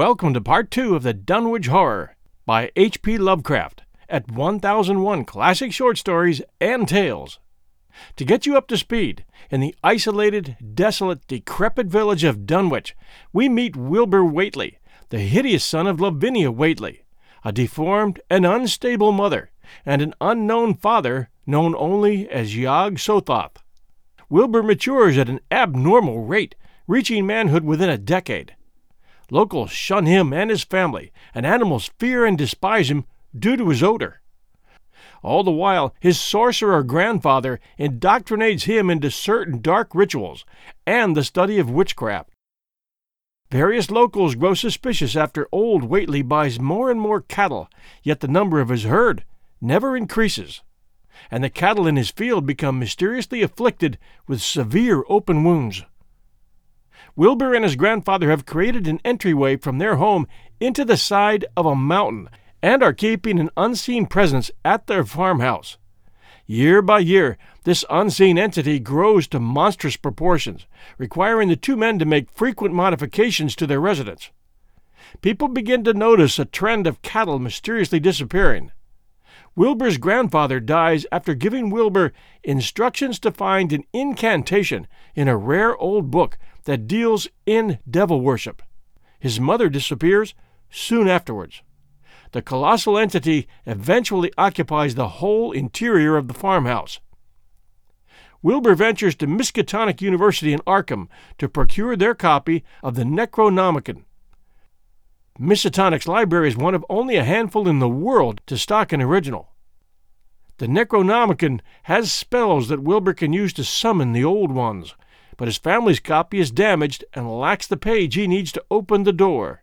Welcome to part two of the Dunwich Horror by H.P. Lovecraft at 1001 Classic Short Stories and Tales. To get you up to speed, in the isolated, desolate, decrepit village of Dunwich, we meet Wilbur Whately, the hideous son of Lavinia Whately, a deformed and unstable mother, and an unknown father known only as Yog Sothoth. Wilbur matures at an abnormal rate, reaching manhood within a decade. Locals shun him and his family, and animals fear and despise him due to his odor. All the while, his sorcerer grandfather indoctrinates him into certain dark rituals and the study of witchcraft. Various locals grow suspicious after old Whately buys more and more cattle, yet the number of his herd never increases, and the cattle in his field become mysteriously afflicted with severe open wounds. Wilbur and his grandfather have created an entryway from their home into the side of a mountain and are keeping an unseen presence at their farmhouse. Year by year, this unseen entity grows to monstrous proportions, requiring the two men to make frequent modifications to their residence. People begin to notice a trend of cattle mysteriously disappearing. Wilbur's grandfather dies after giving Wilbur instructions to find an incantation in a rare old book that deals in devil worship. His mother disappears soon afterwards. The colossal entity eventually occupies the whole interior of the farmhouse. Wilbur ventures to Miskatonic University in Arkham to procure their copy of the Necronomicon. Miskatonic's library is one of only a handful in the world to stock an original. The Necronomicon has spells that Wilbur can use to summon the old ones, but his family's copy is damaged and lacks the page he needs to open the door.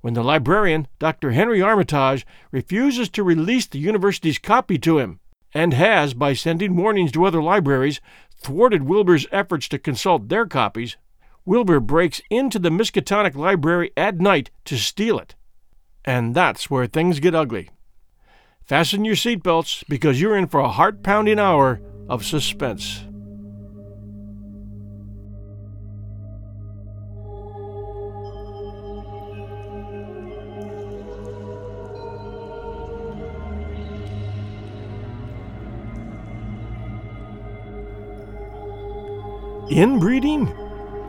When the librarian, Dr. Henry Armitage, refuses to release the university's copy to him, and has, by sending warnings to other libraries, thwarted Wilbur's efforts to consult their copies, Wilbur breaks into the Miskatonic Library at night to steal it. And that's where things get ugly. Fasten your seatbelts because you're in for a heart pounding hour of suspense. Inbreeding?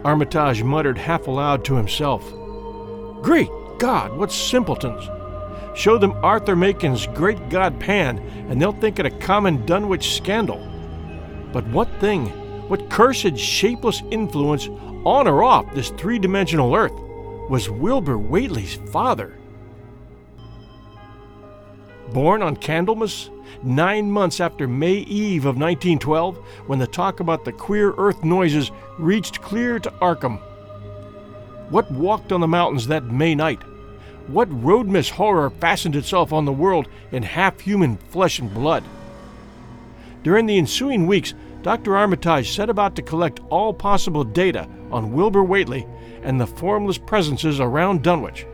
Armitage muttered half aloud to himself. Great God, what simpletons! Show them Arthur Machen's great god Pan, and they'll think it a common Dunwich scandal. But what thing, what cursed, shapeless influence on or off this three dimensional earth was Wilbur Whately's father? Born on Candlemas, nine months after May Eve of 1912, when the talk about the queer earth noises reached clear to Arkham. What walked on the mountains that May night? What Roodmas horror fastened itself on the world in half human flesh and blood? During the ensuing weeks, Dr. Armitage set about to collect all possible data on Wilbur Whately and the formless presences around Dunwich.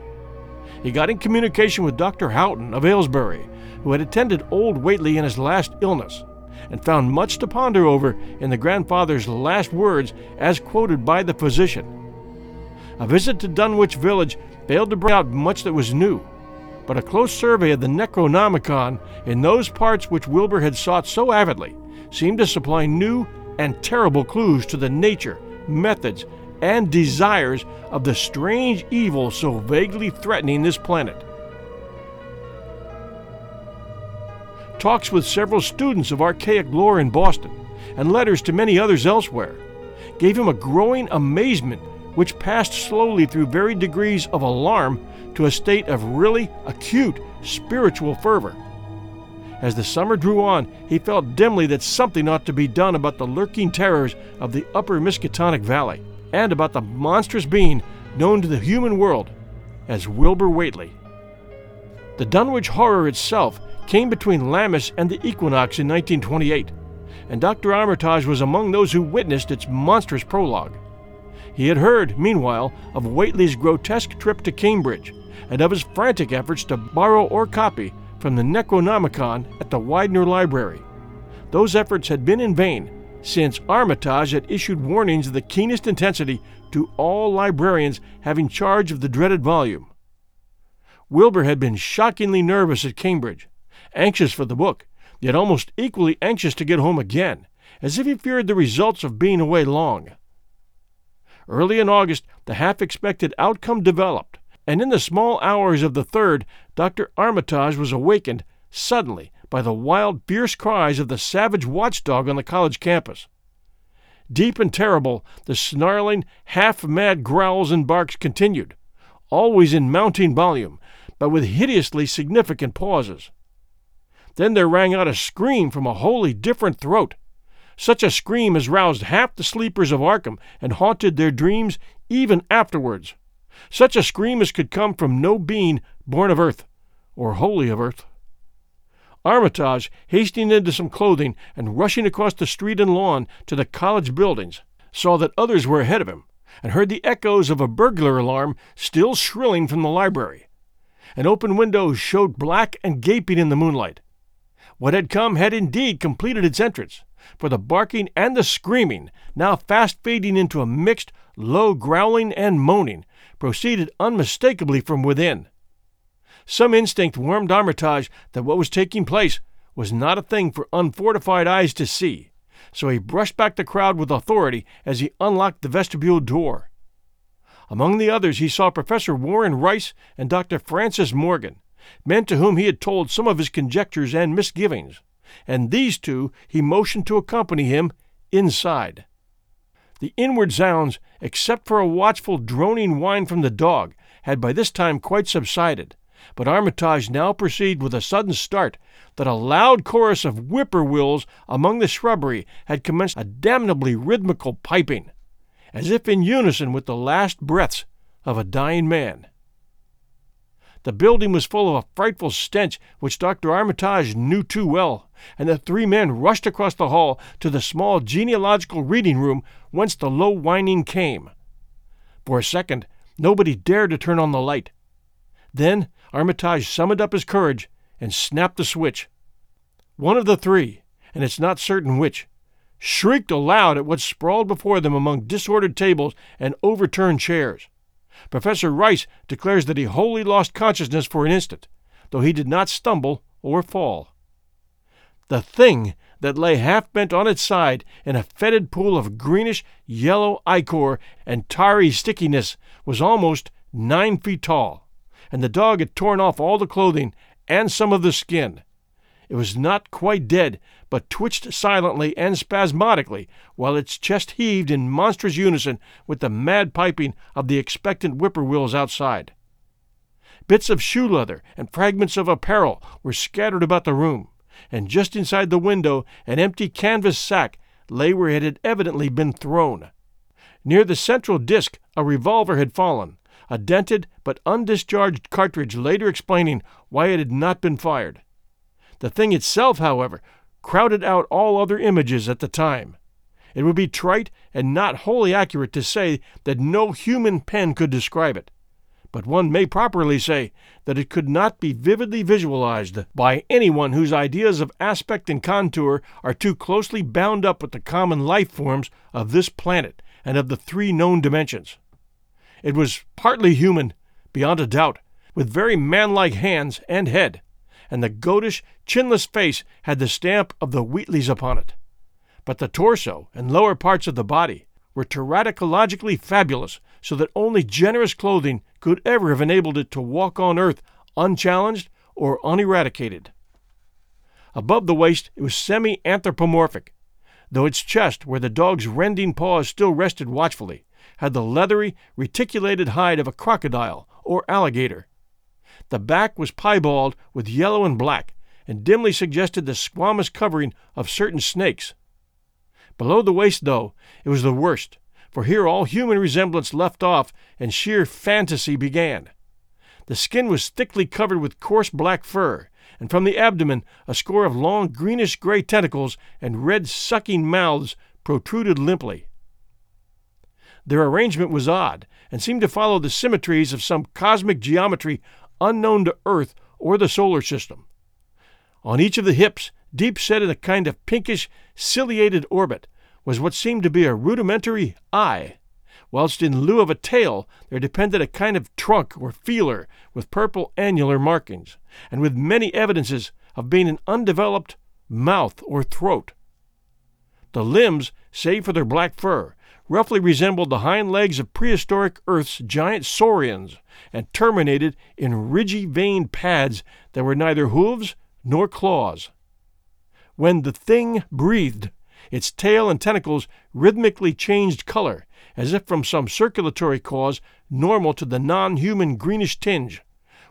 He got in communication with Dr. Houghton of Aylesbury, who had attended old Whately in his last illness, and found much to ponder over in the grandfather's last words as quoted by the physician. A visit to Dunwich village failed to bring out much that was new, but a close survey of the Necronomicon in those parts which Wilbur had sought so avidly seemed to supply new and terrible clues to the nature, methods, and desires of the strange evil so vaguely threatening this planet. Talks with several students of archaic lore in Boston, and letters to many others elsewhere, gave him a growing amazement which passed slowly through varied degrees of alarm to a state of really acute spiritual fervor. As the summer drew on, he felt dimly that something ought to be done about the lurking terrors of the upper Miskatonic Valley, and about the monstrous being known to the human world as Wilbur Whately. The Dunwich Horror itself came between Lammas and the equinox in 1928, and Dr. Armitage was among those who witnessed its monstrous prologue. He had heard, meanwhile, of Whately's grotesque trip to Cambridge and of his frantic efforts to borrow or copy from the Necronomicon at the Widener Library. Those efforts had been in vain, since Armitage had issued warnings of the keenest intensity to all librarians having charge of the dreaded volume. Wilbur had been shockingly nervous at Cambridge, anxious for the book, yet almost equally anxious to get home again, as if he feared the results of being away long. Early in August, the half expected outcome developed, and in the small hours of the third, Dr. Armitage was awakened suddenly by the wild, fierce cries of the savage watchdog on the college campus. Deep and terrible, the snarling, half mad growls and barks continued, always in mounting volume, but with hideously significant pauses. Then there rang out a scream from a wholly different throat. Such a scream as roused half the sleepers of Arkham and haunted their dreams even afterwards. Such a scream as could come from no being born of earth, or wholly of earth. Armitage, hastening into some clothing and rushing across the street and lawn to the college buildings, saw that others were ahead of him, and heard the echoes of a burglar alarm still shrilling from the library. An open window showed black and gaping in the moonlight. What had come had indeed completed its entrance, for the barking and the screaming, now fast fading into a mixed, low growling and moaning, proceeded unmistakably from within. Some instinct warned Armitage that what was taking place was not a thing for unfortified eyes to see, so he brushed back the crowd with authority as he unlocked the vestibule door. Among the others, he saw Professor Warren Rice and Dr. Francis Morgan, men to whom he had told some of his conjectures and misgivings, and these two he motioned to accompany him inside. The inward sounds, except for a watchful droning whine from the dog, had by this time quite subsided, but Armitage now perceived with a sudden start that a loud chorus of whippoorwills among the shrubbery had commenced a damnably rhythmical piping as if in unison with the last breaths of a dying man. The building was full of a frightful stench which Dr. Armitage knew too well, and the three men rushed across the hall to the small genealogical reading room whence the low whining came. For a second, nobody dared to turn on the light. Then Armitage summoned up his courage and snapped the switch. One of the three, and it's not certain which, shrieked aloud at what sprawled before them among disordered tables and overturned chairs. Professor Rice declares that he wholly lost consciousness for an instant, though he did not stumble or fall. The thing that lay half bent on its side in a fetid pool of greenish yellow ichor and tarry stickiness was almost nine feet tall, and the dog had torn off all the clothing and some of the skin. It was not quite dead, but twitched silently and spasmodically, while its chest heaved in monstrous unison with the mad piping of the expectant whippoorwills outside. Bits of shoe leather and fragments of apparel were scattered about the room, and just inside the window an empty canvas sack lay where it had evidently been thrown. Near the central disk a revolver had fallen, a dented but undischarged cartridge later explaining why it had not been fired. The thing itself, however, crowded out all other images at the time. It would be trite and not wholly accurate to say that no human pen could describe it, but one may properly say that it could not be vividly visualized by anyone whose ideas of aspect and contour are too closely bound up with the common life forms of this planet and of the three known dimensions. It was partly human, beyond a doubt, with very manlike hands and head, and the goatish, chinless face had the stamp of the Whateleys upon it. But the torso and lower parts of the body were teratologically fabulous, so that only generous clothing could ever have enabled it to walk on earth unchallenged or uneradicated. Above the waist it was semi anthropomorphic, though its chest, where the dog's rending paws still rested watchfully, had the leathery, reticulated hide of a crocodile or alligator. The back was piebald with yellow and black, and dimly suggested the squamous covering of certain snakes. Below the waist, though, it was the worst, for here all human resemblance left off and sheer fantasy began. The skin was thickly covered with coarse black fur, and from the abdomen a score of long greenish gray tentacles and red sucking mouths protruded limply. Their arrangement was odd, and seemed to follow the symmetries of some cosmic geometry unknown to Earth or the solar system. On each of the hips, deep set in a kind of pinkish, ciliated orbit, was what seemed to be a rudimentary eye, whilst in lieu of a tail there depended a kind of trunk or feeler with purple annular markings, and with many evidences of being an undeveloped mouth or throat. The limbs, save for their black fur, roughly resembled the hind legs of prehistoric Earth's giant saurians and terminated in ridgy veined pads that were neither hooves nor claws. When the thing breathed, its tail and tentacles rhythmically changed color, as if from some circulatory cause normal to the non human greenish tinge,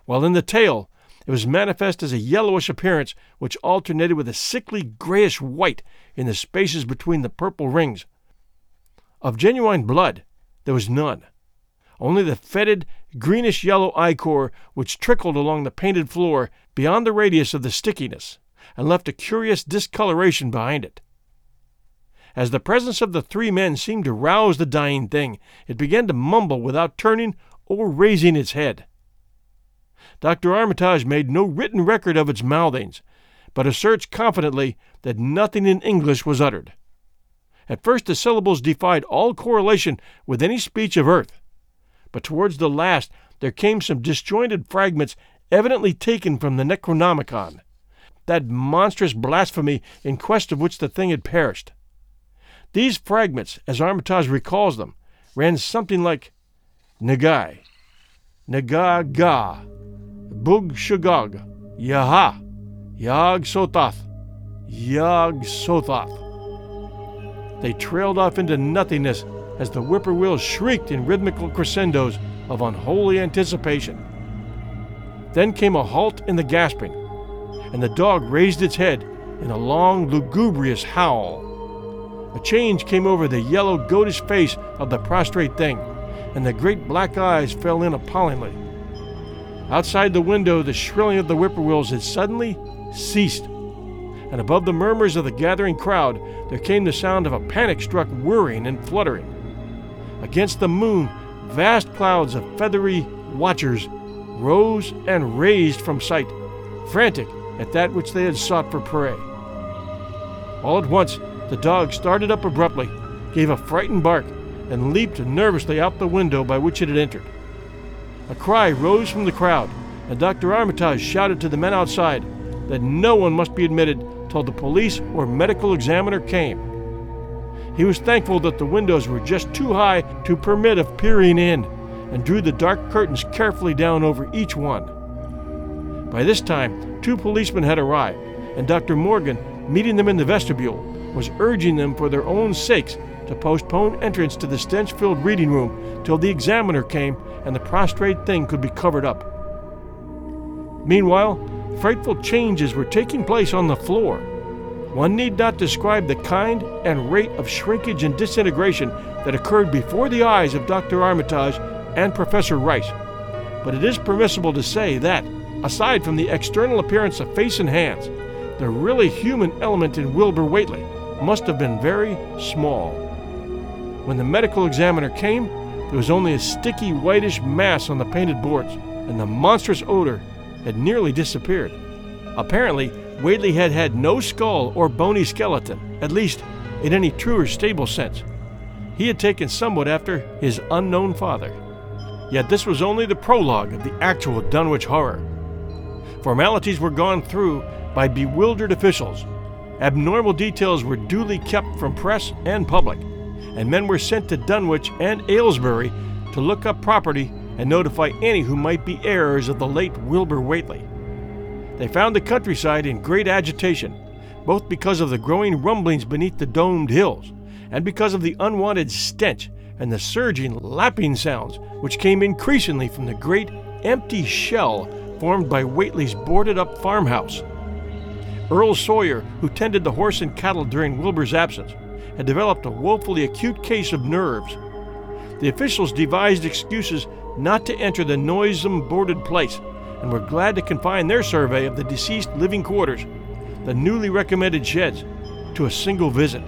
while in the tail it was manifest as a yellowish appearance which alternated with a sickly grayish white in the spaces between the purple rings. Of genuine blood, there was none. Only the fetid, greenish yellow ichor which trickled along the painted floor beyond the radius of the stickiness and left a curious discoloration behind it. As the presence of the three men seemed to rouse the dying thing, it began to mumble without turning or raising its head. Dr. Armitage made no written record of its mouthings, but asserts confidently that nothing in English was uttered. At first, the syllables defied all correlation with any speech of earth, but towards the last there came some disjointed fragments evidently taken from the Necronomicon, that monstrous blasphemy in quest of which the thing had perished. These fragments, as Armitage recalls them, ran something like Nagai, Nagaga, Bug Shugog, Yaha, Yog Sothoth, Yog Sothoth. They trailed off into nothingness as the whippoorwills shrieked in rhythmical crescendos of unholy anticipation. Then came a halt in the gasping, and the dog raised its head in a long, lugubrious howl. A change came over the yellow, goatish face of the prostrate thing, and the great black eyes fell in appallingly. Outside the window, the shrilling of the whippoorwills had suddenly ceased, and above the murmurs of the gathering crowd, there came the sound of a panic struck whirring and fluttering. Against the moon, vast clouds of feathery watchers rose and raised from sight, frantic at that which they had sought for prey. All at once, the dog started up abruptly, gave a frightened bark, and leaped nervously out the window by which it had entered. A cry rose from the crowd, and Dr. Armitage shouted to the men outside that no one must be admitted till the police or medical examiner came. He was thankful that the windows were just too high to permit of peering in, and drew the dark curtains carefully down over each one. By this time, two policemen had arrived, and Dr. Morgan, meeting them in the vestibule, was urging them for their own sakes to postpone entrance to the stench filled reading room till the examiner came and the prostrate thing could be covered up. Meanwhile, frightful changes were taking place on the floor. One need not describe the kind and rate of shrinkage and disintegration that occurred before the eyes of Dr. Armitage and Professor Rice, but it is permissible to say that, aside from the external appearance of face and hands, the really human element in Wilbur Whately must have been very small. When the medical examiner came, there was only a sticky whitish mass on the painted boards, and the monstrous odor had nearly disappeared. Apparently, Whately had had no skull or bony skeleton, at least in any true or stable sense. He had taken somewhat after his unknown father. Yet this was only the prologue of the actual Dunwich horror. Formalities were gone through by bewildered officials. Abnormal details were duly kept from press and public, and men were sent to Dunwich and Aylesbury to look up property and notify any who might be heirs of the late Wilbur Whately. They found the countryside in great agitation, both because of the growing rumblings beneath the domed hills and because of the unwanted stench and the surging, lapping sounds which came increasingly from the great, empty shell formed by Whately's boarded up farmhouse. Earl Sawyer, who tended the horse and cattle during Wilbur's absence, had developed a woefully acute case of nerves. The officials devised excuses not to enter the noisome boarded place and were glad to confine their survey of the deceased living quarters, the newly recommended sheds, to a single visit.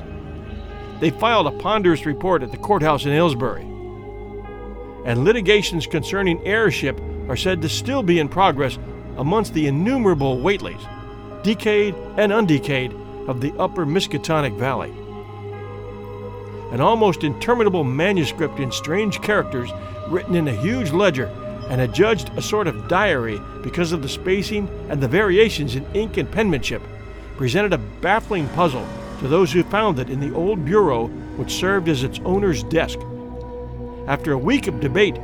They filed a ponderous report at the courthouse in Aylesbury. And litigations concerning heirship are said to still be in progress amongst the innumerable Whateleys, decayed and undecayed, of the upper Miskatonic Valley. An almost interminable manuscript in strange characters written in a huge ledger and adjudged a sort of diary because of the spacing and the variations in ink and penmanship, presented a baffling puzzle to those who found it in the old bureau which served as its owner's desk. After a week of debate,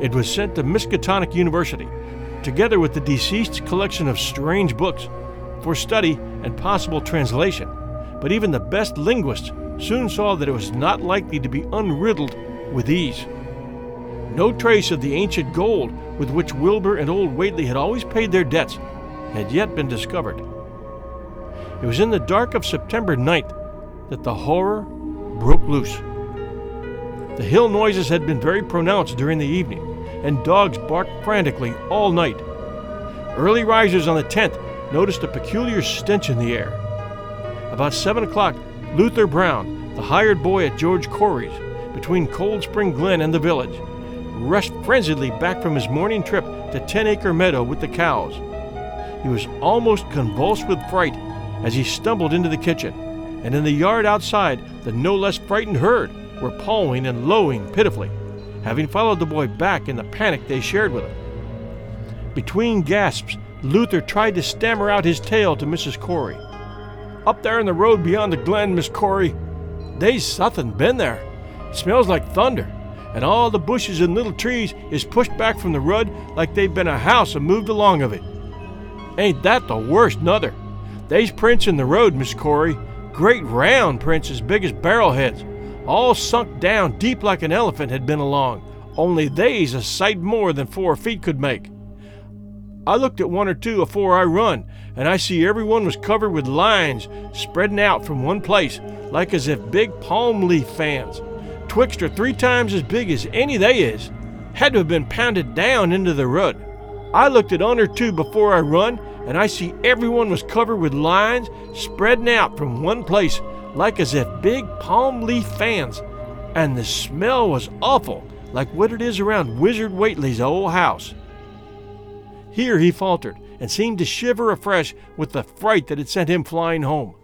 it was sent to Miskatonic University, together with the deceased's collection of strange books, for study and possible translation. But even the best linguists soon saw that it was not likely to be unriddled with ease. No trace of the ancient gold with which Wilbur and old Whately had always paid their debts had yet been discovered. It was in the dark of September 9th that the horror broke loose. The hill noises had been very pronounced during the evening, and dogs barked frantically all night. Early risers on the 10th noticed a peculiar stench in the air. About 7 o'clock, Luther Brown, the hired boy at George Corey's, between Cold Spring Glen and the village, rushed frenziedly back from his morning trip to Ten Acre Meadow with the cows. He was almost convulsed with fright as he stumbled into the kitchen, and in the yard outside, the no less frightened herd were pawing and lowing pitifully, having followed the boy back in the panic they shared with him. Between gasps, Luther tried to stammer out his tale to Mrs. Corey. Up there in the road beyond the glen, Miss Corey, they's something been there. It smells like thunder and all the bushes and little trees is pushed back from the road like they've been a house and moved along of it. Ain't that the worst, nuther? They's prints in the road, Miss Corey. Great round prints as big as barrel heads, all sunk down deep like an elephant had been along, only they's a sight more than four feet could make. I looked at one or two afore I run, and I see every one was covered with lines spreading out from one place, like as if big palm leaf fans twixt are three times as big as any they is. Had to have been pounded down into the rut. I looked at one or two before I run, and I see everyone was covered with lines spreading out from one place, like as if big palm leaf fans. And the smell was awful, like what it is around Wizard Whately's old house. Here he faltered and seemed to shiver afresh with the fright that had sent him flying home.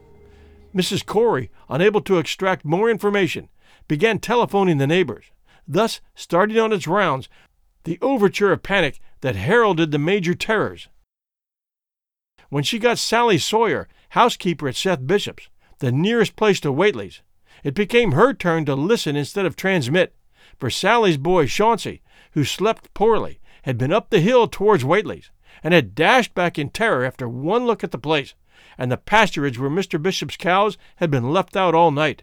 Mrs. Corey, unable to extract more information, began telephoning the neighbors, thus starting on its rounds the overture of panic that heralded the major terrors. When she got Sally Sawyer, housekeeper at Seth Bishop's, the nearest place to Whately's, it became her turn to listen instead of transmit, for Sally's boy Chauncey, who slept poorly, had been up the hill towards Whately's, and had dashed back in terror after one look at the place and the pasturage where Mr. Bishop's cows had been left out all night.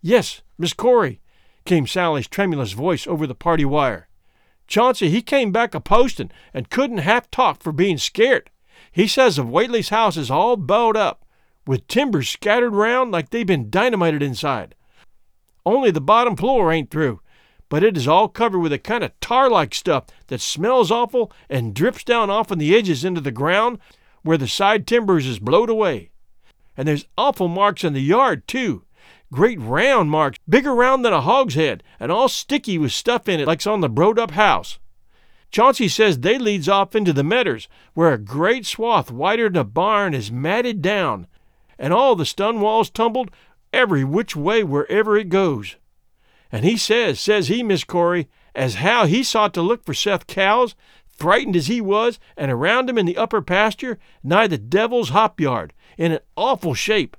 Yes, Miss Corey, came Sally's tremulous voice over the party wire. Chauncey, he came back a postin' and couldn't half talk for being scared. He says of Whately's house is all bowed up, with timbers scattered round like they've been dynamited inside. Only the bottom floor ain't through, but it is all covered with a kind of tar like stuff that smells awful and drips down off offen the edges into the ground where the side timbers is blowed away. And there's awful marks in the yard, too, great round marks, bigger round than a hogshead, and all sticky with stuff in it like's on the broed up house. Chauncey says they leads off into the medders, where a great swath wider than a barn is matted down, and all the stone walls tumbled every which way wherever it goes. And he says, says he, Miss Corey, as how he sought to look for Seth cows, frightened as he was, and around him in the upper pasture, nigh the devil's hop yard, in an awful shape.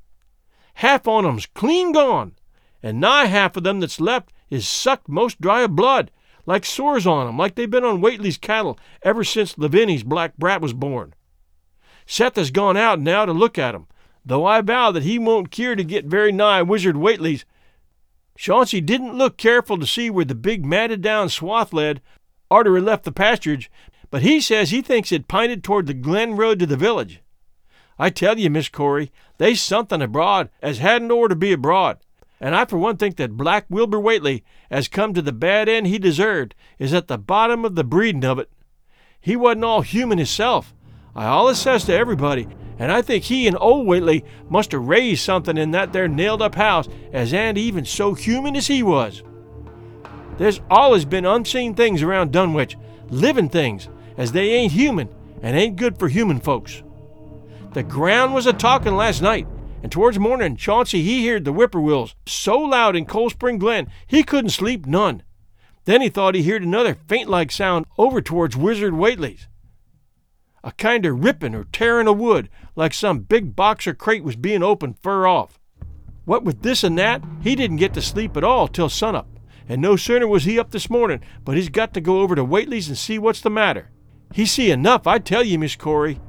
Half on 'em's clean gone, and nigh half of them that's left is sucked most dry of blood, like sores on 'em, like they've been on Whately's cattle ever since Laviny's black brat was born. Seth has gone out now to look at 'em, though I vow that he won't keer to get very nigh Wizard Whately's. Chauncey didn't look careful to see where the big matted down swath led, arter he left the pasturage, but he says he thinks it pinted toward the Glen Road to the village. I tell you, Miss Corey, they's something abroad as hadn't to be abroad. And I for one think that Black Wilbur Whately, as come to the bad end he deserved, is at the bottom of the breedin' of it. He wasn't all human hisself. I allus says to everybody, and I think he and old Whately must have raised something in that there nailed up house as ain't even so human as he was. There's allus been unseen things around Dunwich, livin' things, as they ain't human and ain't good for human folks. The ground was a talking last night, and towards morning Chauncey he heard the whippoorwills so loud in Cold Spring Glen he couldn't sleep none. Then he thought he heard another faint like sound over towards Wizard Whately's. A kind of ripping or tearing of wood, like some big box or crate was being opened fur off. What with this and that, he didn't get to sleep at all till sunup, and no sooner was he up this morning, but he's got to go over to Whately's and see what's the matter. He see enough, I tell you, Miss Corey.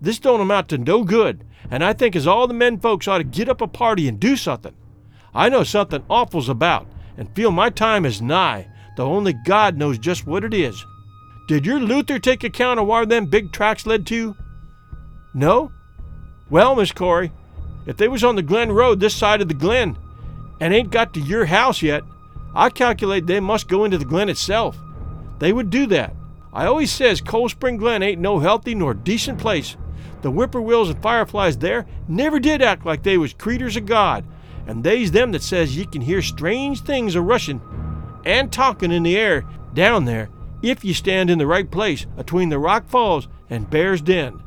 This don't amount to no good, and I think as all the men folks ought to get up a party and do something. I know something awful's about, and feel my time is nigh, though only God knows just what it is. Did your Luther take account of where them big tracks led to? No? Well, Miss Corey, if they was on the Glen Road this side of the Glen, and ain't got to your house yet, I calculate they must go into the Glen itself. They would do that. I always says Cold Spring Glen ain't no healthy nor decent place. The whippoorwills and fireflies there never did act like they was creatures of God, and they's them that says ye can hear strange things a rushin' and talkin' in the air down there if ye stand in the right place atween the Rock Falls and Bear's Den.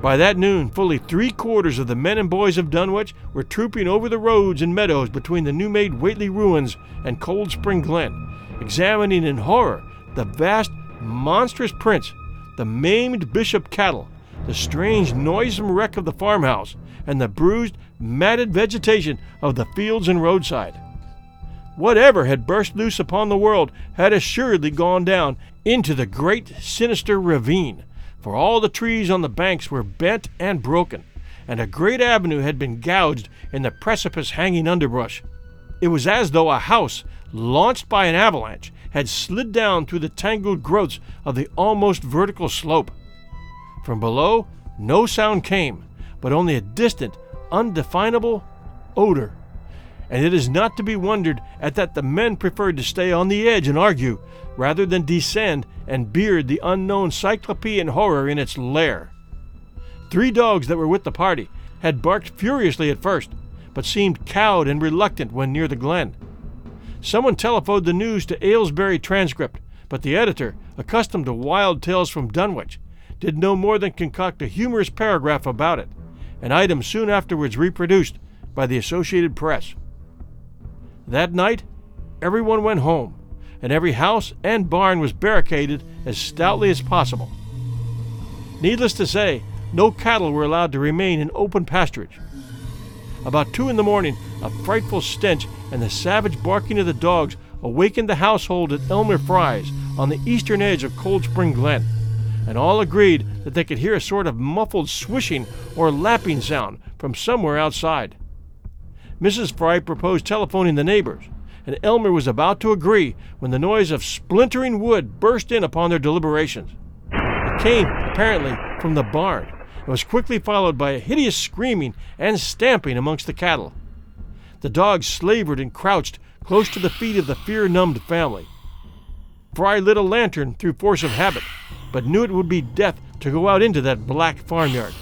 By that noon, fully three quarters of the men and boys of Dunwich were trooping over the roads and meadows between the new made Whately ruins and Cold Spring Glen, examining in horror the vast, monstrous prints the maimed bishop cattle, the strange, noisome wreck of the farmhouse, and the bruised, matted vegetation of the fields and roadside. Whatever had burst loose upon the world had assuredly gone down into the great, sinister ravine, for all the trees on the banks were bent and broken, and a great avenue had been gouged in the precipice hanging underbrush. It was as though a house, launched by an avalanche, had slid down through the tangled growths of the almost vertical slope. From below, no sound came, but only a distant, undefinable odor. And it is not to be wondered at that the men preferred to stay on the edge and argue, rather than descend and beard the unknown cyclopean horror in its lair. Three dogs that were with the party had barked furiously at first, but seemed cowed and reluctant when near the glen. Someone telephoned the news to Aylesbury Transcript, but the editor, accustomed to wild tales from Dunwich, did no more than concoct a humorous paragraph about it, an item soon afterwards reproduced by the Associated Press. That night, everyone went home, and every house and barn was barricaded as stoutly as possible. Needless to say, no cattle were allowed to remain in open pasturage. About two in the morning, a frightful stench and the savage barking of the dogs awakened the household at Elmer Fry's on the eastern edge of Cold Spring Glen, and all agreed that they could hear a sort of muffled swishing or lapping sound from somewhere outside. Mrs. Fry proposed telephoning the neighbors, and Elmer was about to agree when the noise of splintering wood burst in upon their deliberations. It came, apparently, from the barn, and was quickly followed by a hideous screaming and stamping amongst the cattle. The dogs slavered and crouched close to the feet of the fear numbed family. Fry lit a lantern through force of habit, but knew it would be death to go out into that black farmyard.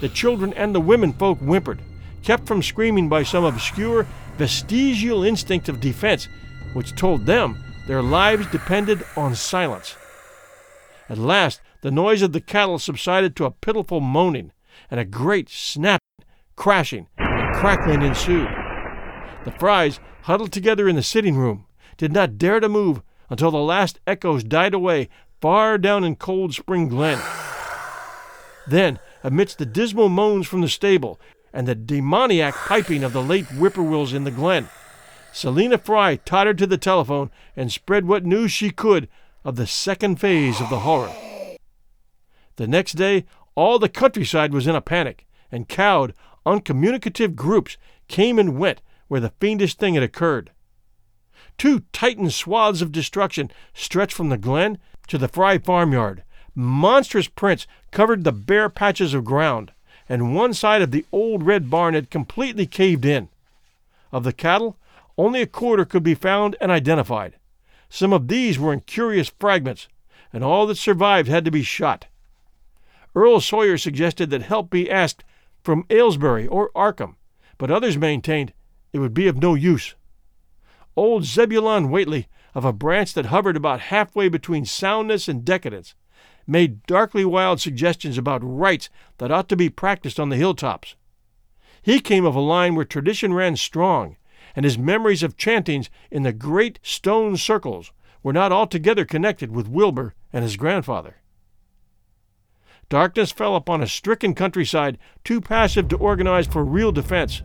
The children and the women folk whimpered, kept from screaming by some obscure, vestigial instinct of defense which told them their lives depended on silence. At last, the noise of the cattle subsided to a pitiful moaning, and a great snapping, crashing, and crackling ensued. The Frys, huddled together in the sitting room, did not dare to move until the last echoes died away far down in Cold Spring Glen. Then, amidst the dismal moans from the stable and the demoniac piping of the late whippoorwills in the glen, Selina Fry tottered to the telephone and spread what news she could of the second phase of the horror. The next day, all the countryside was in a panic, and cowed, uncommunicative groups came and went where the fiendish thing had occurred. Two titan swaths of destruction stretched from the glen to the Fry farmyard. Monstrous prints covered the bare patches of ground, and one side of the old red barn had completely caved in. Of the cattle, only a quarter could be found and identified. Some of these were in curious fragments, and all that survived had to be shot. Earl Sawyer suggested that help be asked from Aylesbury or Arkham, but others maintained it would be of no use. Old Zebulon Whately, of a branch that hovered about halfway between soundness and decadence, made darkly wild suggestions about rites that ought to be practiced on the hilltops. He came of a line where tradition ran strong, and his memories of chantings in the great stone circles were not altogether connected with Wilbur and his grandfather. Darkness fell upon a stricken countryside too passive to organize for real defense.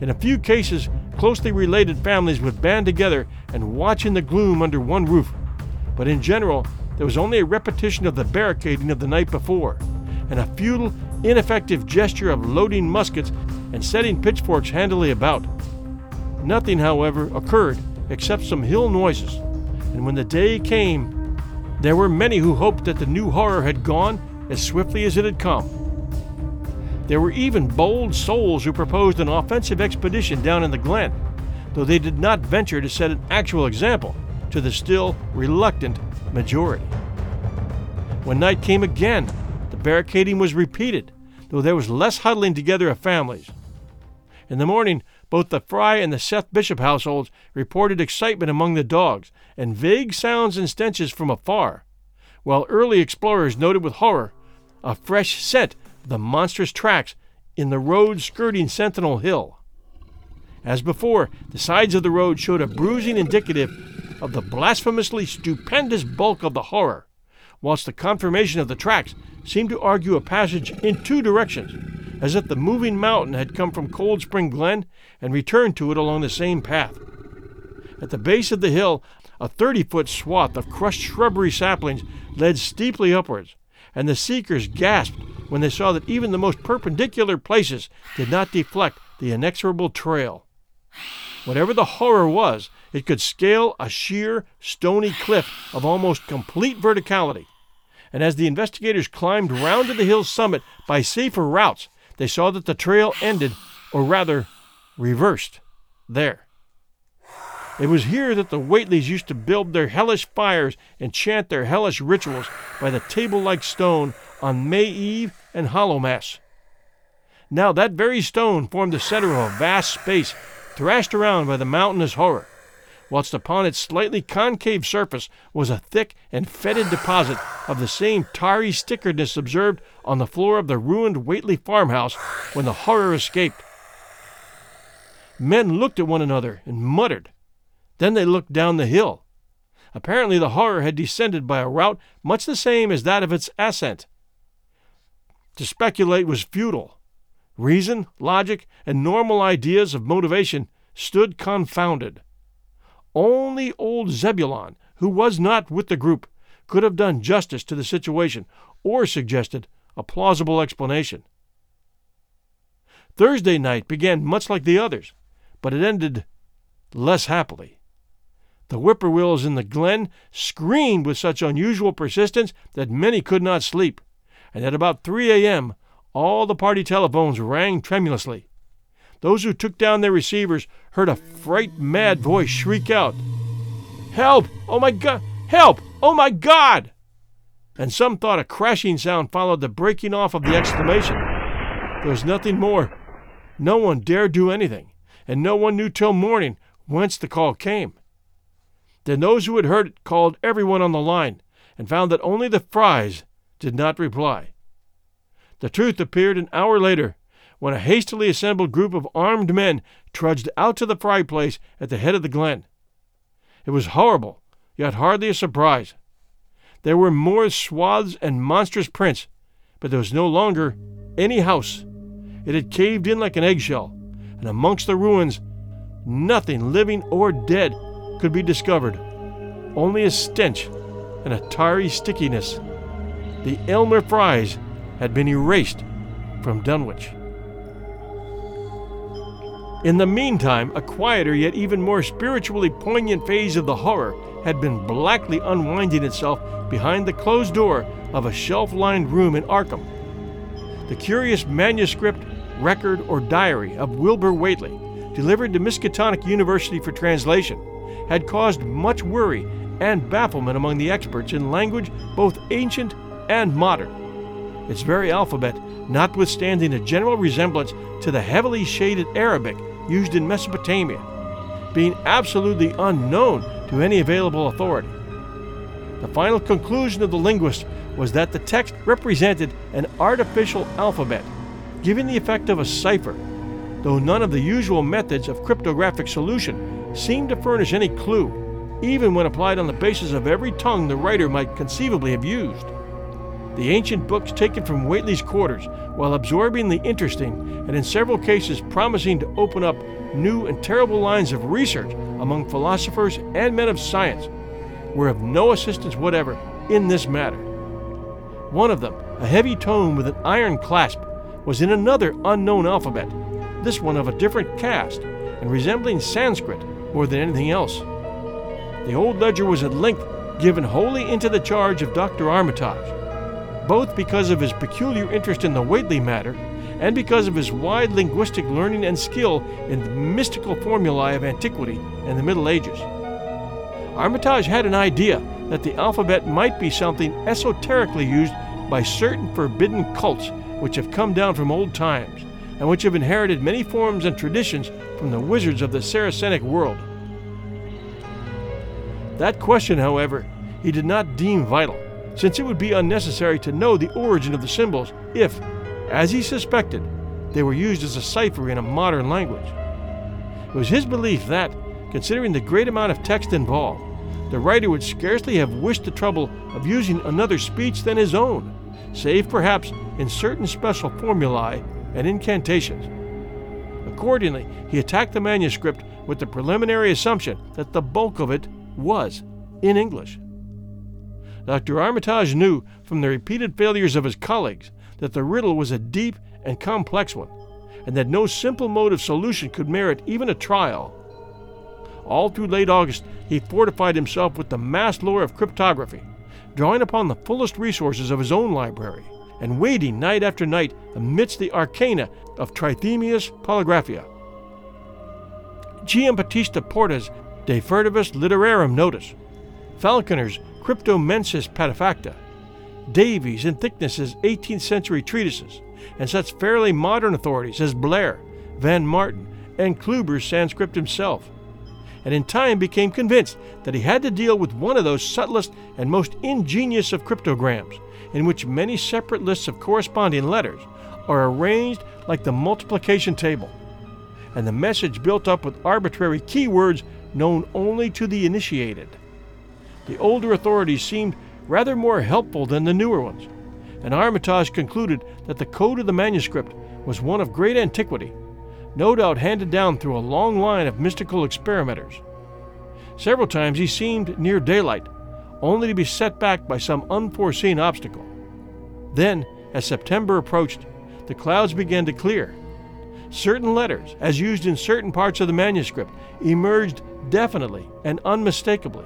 In a few cases, closely related families would band together and watch in the gloom under one roof, but in general, there was only a repetition of the barricading of the night before, and a futile, ineffective gesture of loading muskets and setting pitchforks handily about. Nothing, however, occurred except some hill noises, and when the day came, there were many who hoped that the new horror had gone as swiftly as it had come. There were even bold souls who proposed an offensive expedition down in the glen, though they did not venture to set an actual example to the still reluctant majority. When night came again, the barricading was repeated, though there was less huddling together of families. In the morning, both the Fry and the Seth Bishop households reported excitement among the dogs and vague sounds and stenches from afar, while early explorers noted with horror a fresh scent of the monstrous tracks in the road skirting Sentinel Hill. As before, the sides of the road showed a bruising indicative of the blasphemously stupendous bulk of the horror, whilst the conformation of the tracks seemed to argue a passage in two directions, as if the moving mountain had come from Cold Spring Glen and returned to it along the same path. At the base of the hill, a 30 foot swath of crushed shrubbery saplings led steeply upwards, and the seekers gasped when they saw that even the most perpendicular places did not deflect the inexorable trail. Whatever the horror was, it could scale a sheer, stony cliff of almost complete verticality. And as the investigators climbed round to the hill's summit by safer routes, they saw that the trail ended, or rather, reversed, there. It was here that the Whateleys used to build their hellish fires and chant their hellish rituals by the table like stone on May Eve and Hallowmass. Now that very stone formed the center of a vast space thrashed around by the mountainous horror, whilst upon its slightly concave surface was a thick and fetid deposit of the same tarry stickeredness observed on the floor of the ruined Whateley farmhouse when the horror escaped. Men looked at one another and muttered. Then they looked down the hill. Apparently, the horror had descended by a route much the same as that of its ascent. To speculate was futile. Reason, logic, and normal ideas of motivation stood confounded. Only old Zebulon, who was not with the group, could have done justice to the situation or suggested a plausible explanation. Thursday night began much like the others, but it ended less happily. The whippoorwills in the glen screamed with such unusual persistence that many could not sleep, and at about 3 a.m., all the party telephones rang tremulously. Those who took down their receivers heard a fright mad voice shriek out, Help! Oh my God! Help! Oh my God! And some thought a crashing sound followed the breaking off of the exclamation. There was nothing more. No one dared do anything, and no one knew till morning whence the call came. Then those who had heard it called everyone on the line and found that only the Frys did not reply. The truth appeared an hour later when a hastily assembled group of armed men trudged out to the Fry place at the head of the glen. It was horrible, yet hardly a surprise. There were more swaths and monstrous prints, but there was no longer any house. It had caved in like an eggshell, and amongst the ruins, nothing living or dead could be discovered, only a stench and a tarry stickiness. The Elmer Frys had been erased from Dunwich. In the meantime, a quieter yet even more spiritually poignant phase of the horror had been blackly unwinding itself behind the closed door of a shelf lined room in Arkham. The curious manuscript, record, or diary of Wilbur Whately, delivered to Miskatonic University for translation, had caused much worry and bafflement among the experts in language both ancient and modern. Its very alphabet, notwithstanding a general resemblance to the heavily shaded Arabic used in Mesopotamia, being absolutely unknown to any available authority. The final conclusion of the linguist was that the text represented an artificial alphabet, giving the effect of a cipher, though none of the usual methods of cryptographic solution seemed to furnish any clue, even when applied on the basis of every tongue the writer might conceivably have used. The ancient books taken from Whately's quarters, while absorbingly interesting and in several cases promising to open up new and terrible lines of research among philosophers and men of science, were of no assistance whatever in this matter. One of them, a heavy tome with an iron clasp, was in another unknown alphabet, this one of a different cast and resembling Sanskrit more than anything else. The old ledger was at length given wholly into the charge of Dr. Armitage, both because of his peculiar interest in the Whately matter and because of his wide linguistic learning and skill in the mystical formulae of antiquity and the Middle Ages. Armitage had an idea that the alphabet might be something esoterically used by certain forbidden cults which have come down from old times and which have inherited many forms and traditions from the wizards of the Saracenic world. That question, however, he did not deem vital, since it would be unnecessary to know the origin of the symbols if, as he suspected, they were used as a cipher in a modern language. It was his belief that, considering the great amount of text involved, the writer would scarcely have wished the trouble of using another speech than his own, save perhaps in certain special formulae and incantations. Accordingly, he attacked the manuscript with the preliminary assumption that the bulk of it was in English. Dr. Armitage knew from the repeated failures of his colleagues that the riddle was a deep and complex one, and that no simple mode of solution could merit even a trial. All through late August, he fortified himself with the mass lore of cryptography, drawing upon the fullest resources of his own library, and wading night after night amidst the arcana of Trithemius Poligraphia. Giambattista Porta's De Furtivis Literarum Notis, Falconer's Cryptomenysis Patefacta, Davies and Thicknesse's 18th century treatises, and such fairly modern authorities as Blair, von Marten, and Kluber's Sanskrit himself and in time became convinced that he had to deal with one of those subtlest and most ingenious of cryptograms, in which many separate lists of corresponding letters are arranged like the multiplication table, and the message built up with arbitrary keywords known only to the initiated. The older authorities seemed rather more helpful than the newer ones, and Armitage concluded that the code of the manuscript was one of great antiquity no doubt handed down through a long line of mystical experimenters. Several times he seemed near daylight, only to be set back by some unforeseen obstacle. Then, as September approached, the clouds began to clear. Certain letters, as used in certain parts of the manuscript, emerged definitely and unmistakably,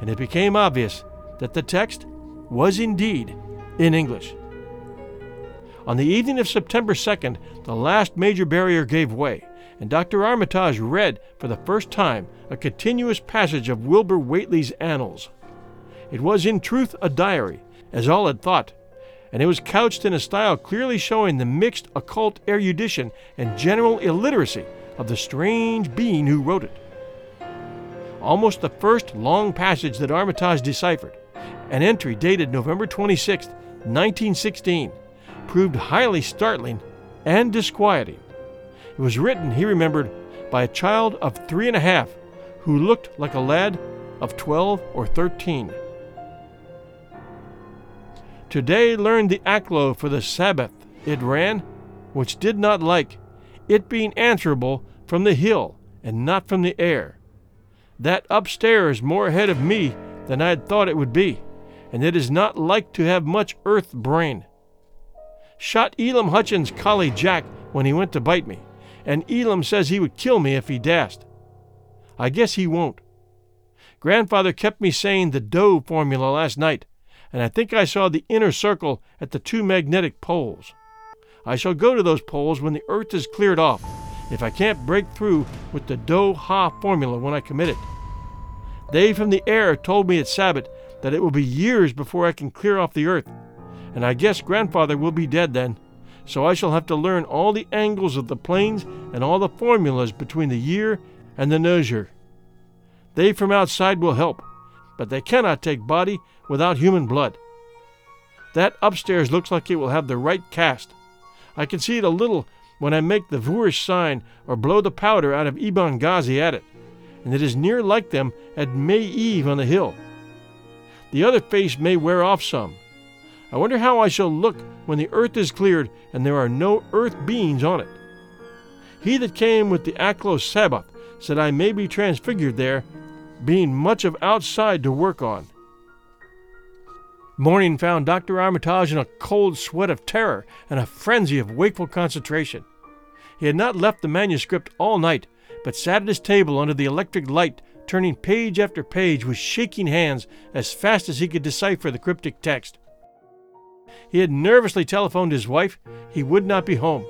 and it became obvious that the text was indeed in English. On the evening of September 2nd, the last major barrier gave way, and Dr. Armitage read for the first time a continuous passage of Wilbur Whately's annals. It was in truth a diary, as all had thought, and it was couched in a style clearly showing the mixed occult erudition and general illiteracy of the strange being who wrote it. Almost the first long passage that Armitage deciphered, an entry dated November 26, 1916, proved highly startling and disquieting. It was written, he remembered, by a child of three and a half who looked like a lad of 12 or 13. Today learned the Aklo for the Sabbath, it ran, which did not like, it being answerable from the hill and not from the air. That upstairs more ahead of me than I had thought it would be, and it is not like to have much earth brain shot Elam Hutchins' collie Jack when he went to bite me, and Elam says he would kill me if he dast. I guess he won't. Grandfather kept me saying the Dho formula last night, and I think I saw the inner circle at the two magnetic poles. I shall go to those poles when the earth is cleared off, if I can't break through with the Dho-Hna formula when I commit it. They from the air told me at Sabbath that it will be years before I can clear off the earth, and I guess grandfather will be dead then. So I shall have to learn all the angles of the planes and all the formulas between the year and the Nozer. They from outside will help, but they cannot take body without human blood. That upstairs looks like it will have the right cast. I can see it a little when I make the Voorish sign or blow the powder out of Ibn Ghazi at it, and it is near like them at May Eve on the hill. The other face may wear off some. I wonder how I shall look when the earth is cleared and there are no earth beings on it. He that came with the Aklos Sabbath said I may be transfigured there, being much of outside to work on. Morning found Dr. Armitage in a cold sweat of terror and a frenzy of wakeful concentration. He had not left the manuscript all night, but sat at his table under the electric light, turning page after page with shaking hands as fast as he could decipher the cryptic text. He had nervously telephoned his wife he would not be home,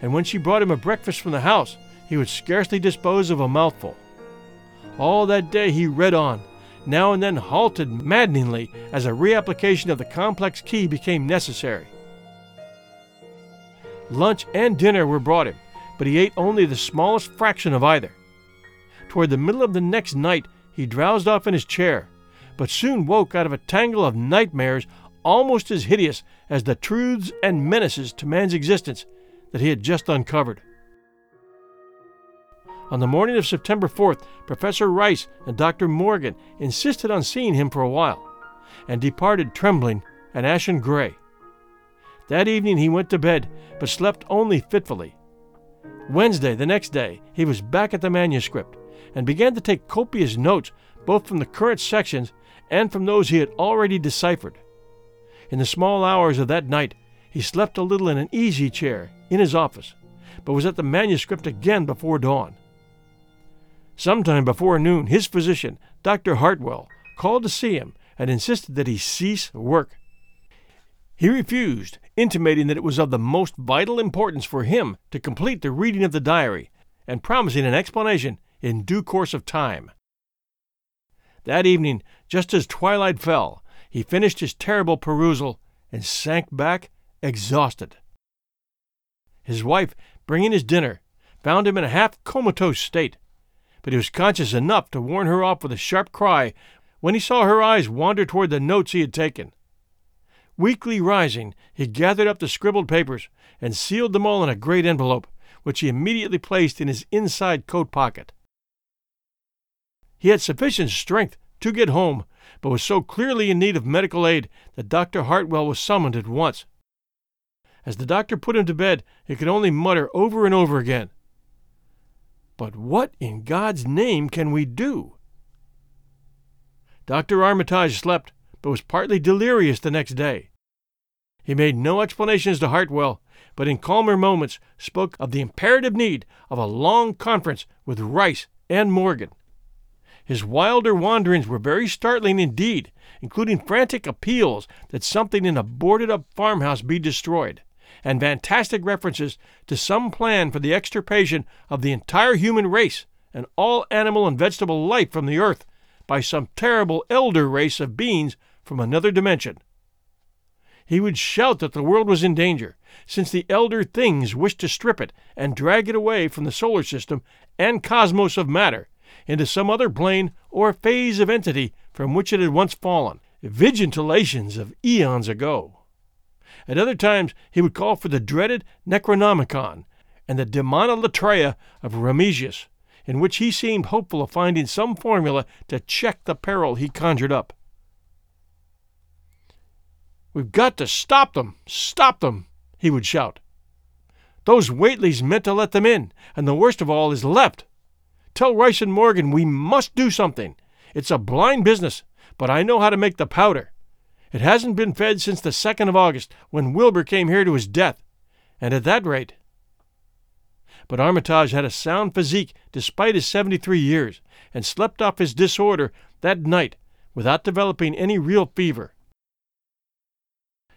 and when she brought him a breakfast from the house, he would scarcely dispose of a mouthful. All that day he read on, now and then halted maddeningly as a reapplication of the complex key became necessary. Lunch and dinner were brought him, but he ate only the smallest fraction of either. Toward the middle of the next night, he drowsed off in his chair, but soon woke out of a tangle of nightmares almost as hideous as the truths and menaces to man's existence that he had just uncovered. On the morning of September 4th, Professor Rice and Dr. Morgan insisted on seeing him for a while, and departed trembling and ashen gray. That evening he went to bed, but slept only fitfully. Wednesday, the next day, he was back at the manuscript, and began to take copious notes both from the current sections and from those he had already deciphered. In the small hours of that night, he slept a little in an easy chair in his office, but was at the manuscript again before dawn. Sometime before noon, his physician, Dr. Hartwell, called to see him and insisted that he cease work. He refused, intimating that it was of the most vital importance for him to complete the reading of the diary, and promising an explanation in due course of time. That evening, just as twilight fell, he finished his terrible perusal and sank back exhausted. His wife, bringing his dinner, found him in a half comatose state, but he was conscious enough to warn her off with a sharp cry when he saw her eyes wander toward the notes he had taken. Weakly rising, he gathered up the scribbled papers and sealed them all in a great envelope, which he immediately placed in his inside coat pocket. He had sufficient strength to get home, but was so clearly in need of medical aid that Dr. Hartwell was summoned at once. As the doctor put him to bed, he could only mutter over and over again, but what in God's name can we do? Dr. Armitage slept, but was partly delirious the next day. He made no explanations to Hartwell, but in calmer moments spoke of the imperative need of a long conference with Rice and Morgan. His wilder wanderings were very startling indeed, including frantic appeals that something in a boarded up farmhouse be destroyed and fantastic references to some plan for the extirpation of the entire human race and all animal and vegetable life from the earth by some terrible elder race of beings from another dimension. He would shout that the world was in danger, since the elder things wished to strip it and drag it away from the solar system and cosmos of matter into some other plane or phase of entity from which it had once fallen, vigintillions of eons ago. At other times, he would call for the dreaded Necronomicon and the Demonolatreia of Remigius, in which he seemed hopeful of finding some formula to check the peril he conjured up. We've got to stop them! Stop them! he would shout. Those Whateleys meant to let them in, and the worst of all is left. Tell Rice and Morgan we must do something. It's a blind business, but I know how to make the powder. It hasn't been fed since the 2nd of August, when Wilbur came here to his death. And at that rate. But Armitage had a sound physique despite his 73 years, and slept off his disorder that night without developing any real fever.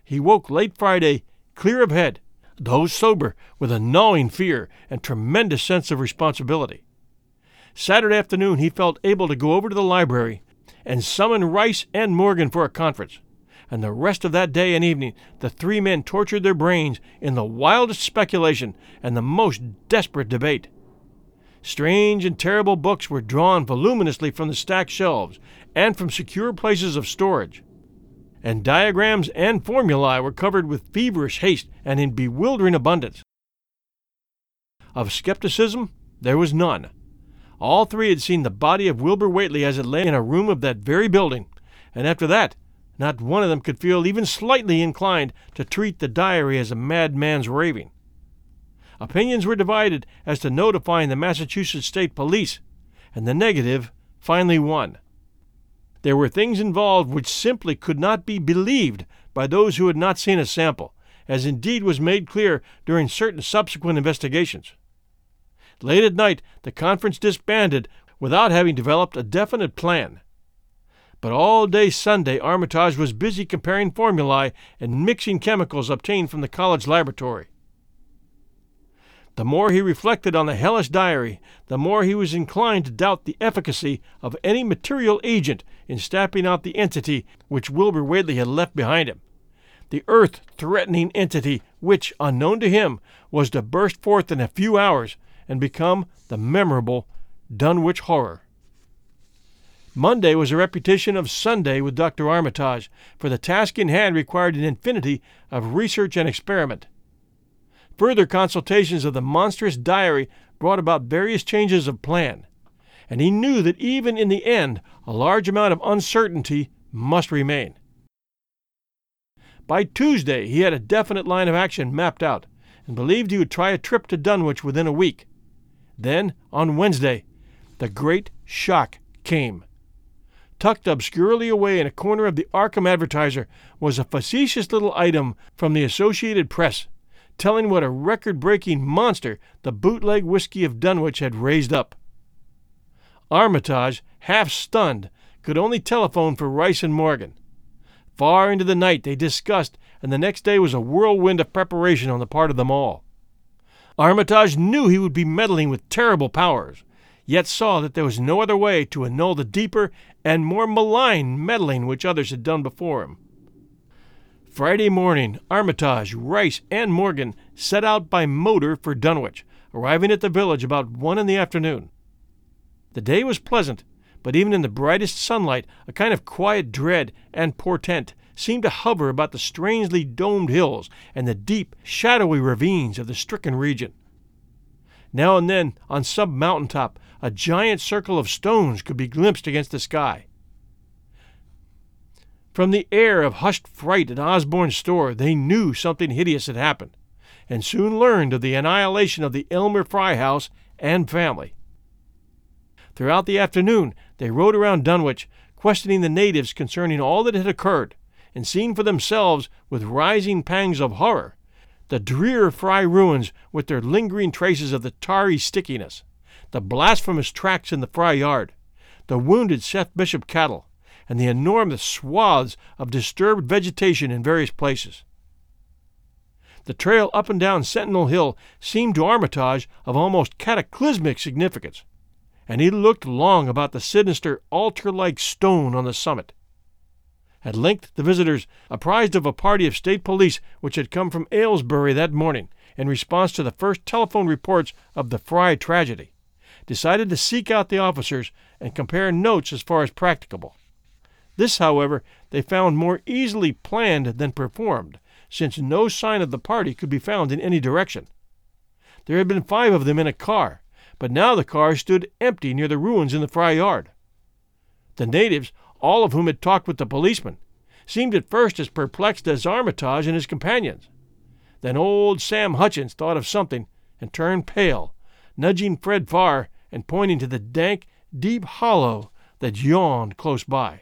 He woke late Friday, clear of head, though sober, with a gnawing fear and tremendous sense of responsibility. Saturday afternoon he felt able to go over to the library and summon Rice and Morgan for a conference and the rest of that day and evening the three men tortured their brains in the wildest speculation and the most desperate debate. Strange and terrible books were drawn voluminously from the stacked shelves and from secure places of storage. And diagrams and formulae were covered with feverish haste and in bewildering abundance. Of skepticism, there was none. All three had seen the body of Wilbur Whately as it lay in a room of that very building, and after that, not one of them could feel even slightly inclined to treat the diary as a madman's raving. Opinions were divided as to notifying the Massachusetts State Police, and the negative finally won. There were things involved which simply could not be believed by those who had not seen a sample, as indeed was made clear during certain subsequent investigations. Late at night, the conference disbanded without having developed a definite plan. But all day Sunday, Armitage was busy comparing formulae and mixing chemicals obtained from the college laboratory. The more he reflected on the hellish diary, the more he was inclined to doubt the efficacy of any material agent in stamping out the entity which Wilbur Whately had left behind him. The earth threatening entity which, unknown to him, was to burst forth in a few hours and become the memorable Dunwich Horror. Monday was a repetition of Sunday with Dr. Armitage, for the task in hand required an infinity of research and experiment. Further consultations of the monstrous diary brought about various changes of plan, and he knew that even in the end a large amount of uncertainty must remain. By Tuesday, he had a definite line of action mapped out and believed he would try a trip to Dunwich within a week. Then, on Wednesday, the great shock came. Tucked obscurely away in a corner of the Arkham Advertiser was a facetious little item from the Associated Press telling what a record breaking monster the bootleg whiskey of Dunwich had raised up. Armitage, half stunned, could only telephone for Rice and Morgan. Far into the night they discussed, and the next day was a whirlwind of preparation on the part of them all. Armitage knew he would be meddling with terrible powers, yet saw that there was no other way to annul the deeper and more malign meddling which others had done before him. Friday morning, Armitage, Rice, and Morgan set out by motor for Dunwich, arriving at the village about one in the afternoon. The day was pleasant, but even in the brightest sunlight, a kind of quiet dread and portent seemed to hover about the strangely domed hills and the deep, shadowy ravines of the stricken region. Now and then, on some mountain top, a giant circle of stones could be glimpsed against the sky. From the air of hushed fright at Osborne's store, they knew something hideous had happened, and soon learned of the annihilation of the Elmer Fry house and family. Throughout the afternoon, they rode around Dunwich, questioning the natives concerning all that had occurred, and seeing for themselves, with rising pangs of horror, the drear Fry ruins with their lingering traces of the tarry stickiness, the blasphemous tracks in the Fry yard, the wounded Seth Bishop cattle, and the enormous swaths of disturbed vegetation in various places. The trail up and down Sentinel Hill seemed to Armitage of almost cataclysmic significance, and he looked long about the sinister altar like stone on the summit. At length the visitors, apprised of a party of state police which had come from Aylesbury that morning in response to the first telephone reports of the Fry tragedy, decided to seek out the officers and compare notes as far as practicable. This, however, they found more easily planned than performed, since no sign of the party could be found in any direction. There had been five of them in a car, but now the car stood empty near the ruins in the Fry yard. The natives, all of whom had talked with the policeman, seemed at first as perplexed as Armitage and his companions. Then old Sam Hutchins thought of something and turned pale, nudging Fred Farr and pointing to the dank, deep hollow that yawned close by.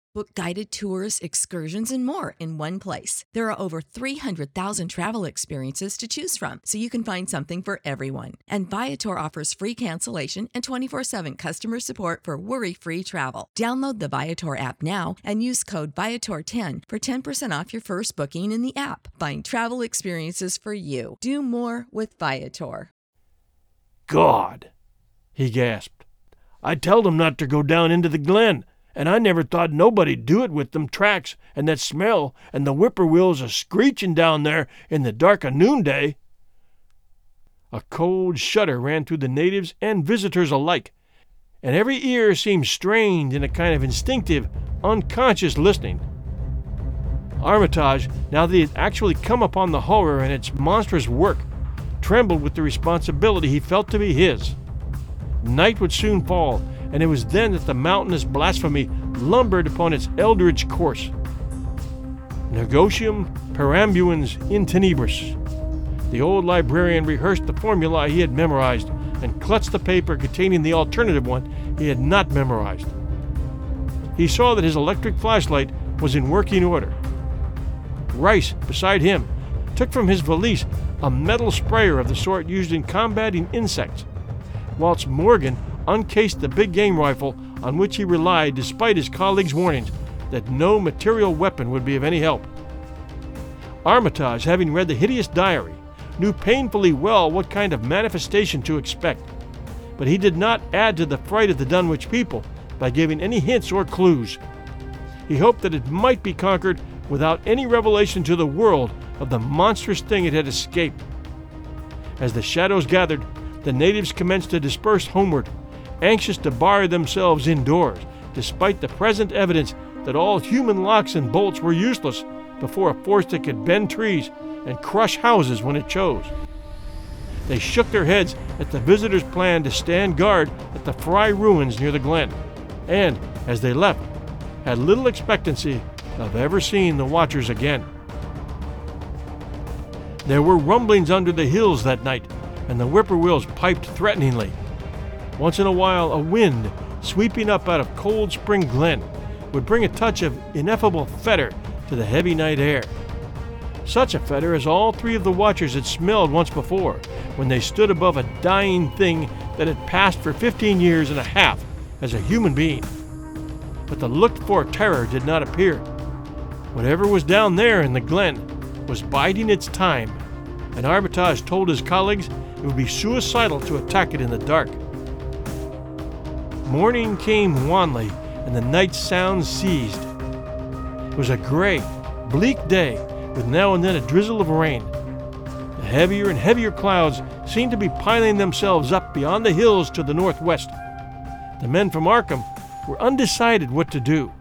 Book guided tours, excursions, and more in one place. There are over 300,000 travel experiences to choose from, so you can find something for everyone. And Viator offers free cancellation and 24 7 customer support for worry free travel. Download the Viator app now and use code Viator10 for 10% off your first booking in the app. Find travel experiences for you. Do more with Viator. God! he gasped. I telled him not to go down into the glen and I never thought nobody'd do it with them tracks and that smell and the whippoorwills a screeching down there in the dark o' noonday. A cold shudder ran through the natives and visitors alike, and every ear seemed strained in a kind of instinctive, unconscious listening. Armitage, now that he had actually come upon the horror and its monstrous work, trembled with the responsibility he felt to be his. Night would soon fall, and it was then that the mountainous blasphemy lumbered upon its eldritch course. Negotium perambulans in tenebris. The old librarian rehearsed the formula he had memorized and clutched the paper containing the alternative one he had not memorized. He saw that his electric flashlight was in working order. Rice, beside him, took from his valise a metal sprayer of the sort used in combating insects, whilst Morgan uncased the big game rifle on which he relied despite his colleagues' warnings that no material weapon would be of any help. Armitage, having read the hideous diary, knew painfully well what kind of manifestation to expect, but he did not add to the fright of the Dunwich people by giving any hints or clues. He hoped that it might be conquered without any revelation to the world of the monstrous thing it had escaped. As the shadows gathered, the natives commenced to disperse homeward, anxious to bar themselves indoors, despite the present evidence that all human locks and bolts were useless before a force that could bend trees and crush houses when it chose. They shook their heads at the visitors' plan to stand guard at the Fry ruins near the glen, and, as they left, had little expectancy of ever seeing the watchers again. There were rumblings under the hills that night, and the whippoorwills piped threateningly. Once in a while, a wind, sweeping up out of Cold Spring Glen, would bring a touch of ineffable fetor to the heavy night air. Such a fetor as all three of the watchers had smelled once before, when they stood above a dying thing that had passed for 15 years and a half as a human being. But the looked for terror did not appear. Whatever was down there in the glen was biding its time, and Armitage told his colleagues it would be suicidal to attack it in the dark. Morning came wanly, and the night sounds ceased. It was a gray, bleak day, with now and then a drizzle of rain. The heavier and heavier clouds seemed to be piling themselves up beyond the hills to the northwest. The men from Arkham were undecided what to do.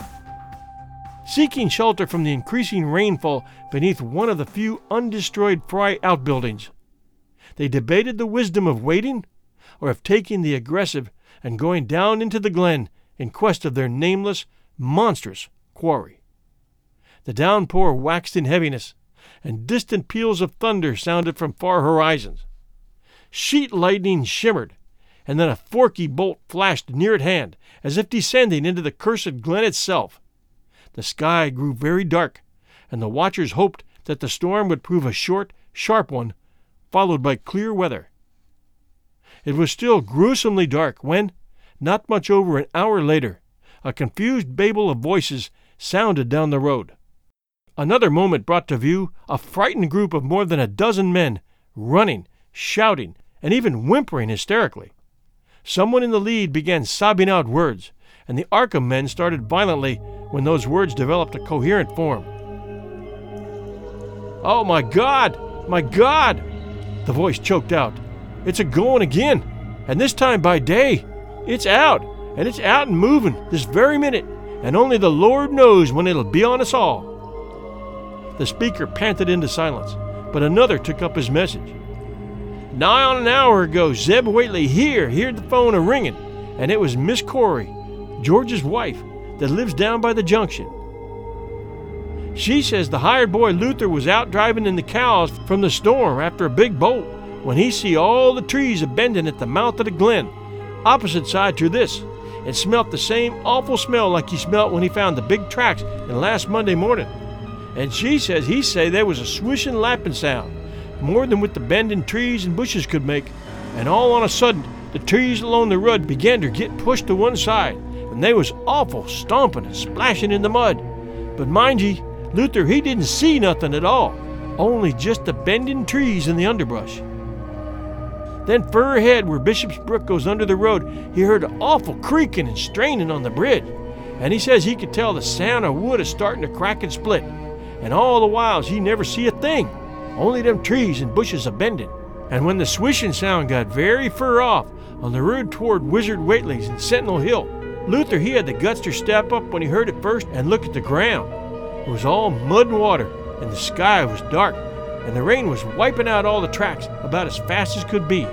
Seeking shelter from the increasing rainfall beneath one of the few undestroyed Fry outbuildings, they debated the wisdom of waiting or of taking the aggressive and going down into the glen in quest of their nameless, monstrous quarry. The downpour waxed in heaviness, and distant peals of thunder sounded from far horizons. Sheet lightning shimmered, and then a forky bolt flashed near at hand, as if descending into the cursed glen itself. The sky grew very dark, and the watchers hoped that the storm would prove a short, sharp one, followed by clear weather. It was still gruesomely dark when, not much over an hour later, a confused babel of voices sounded down the road. Another moment brought to view a frightened group of more than a dozen men, running, shouting, and even whimpering hysterically. Someone in the lead began sobbing out words, and the Arkham men started violently when those words developed a coherent form. Oh my God! My God! The voice choked out. It's a going again, and this time by day. It's out, and it's out and moving this very minute, and only the Lord knows when it'll be on us all. The speaker panted into silence, but another took up his message. Nigh on an hour ago, Zeb Whately here heard the phone a ringing, and it was Miss Corey, George's wife, that lives down by the junction. She says the hired boy Luther was out driving in the cows from the storm after a big bolt when he see all the trees a bending at the mouth of the glen, opposite side to this, and smelt the same awful smell like he smelt when he found the big tracks in last Monday morning. And she says he say there was a swishing lapping sound, more than what the bending trees and bushes could make, and all on a sudden the trees along the road began to get pushed to one side, and they was awful stomping and splashing in the mud. But mind ye, Luther he didn't see nothing at all, only just the bending trees in the underbrush. Then fur ahead where Bishop's Brook goes under the road, he heard an awful creaking and straining on the bridge, and he says he could tell the sound of wood is starting to crack and split, and all the whiles he never see a thing, only them trees and bushes a bending. And when the swishing sound got very far off on the road toward Wizard Whately's and Sentinel Hill, Luther he had the guts to step up when he heard it first and look at the ground. It was all mud and water, and the sky was dark, and the rain was wiping out all the tracks about as fast as could be.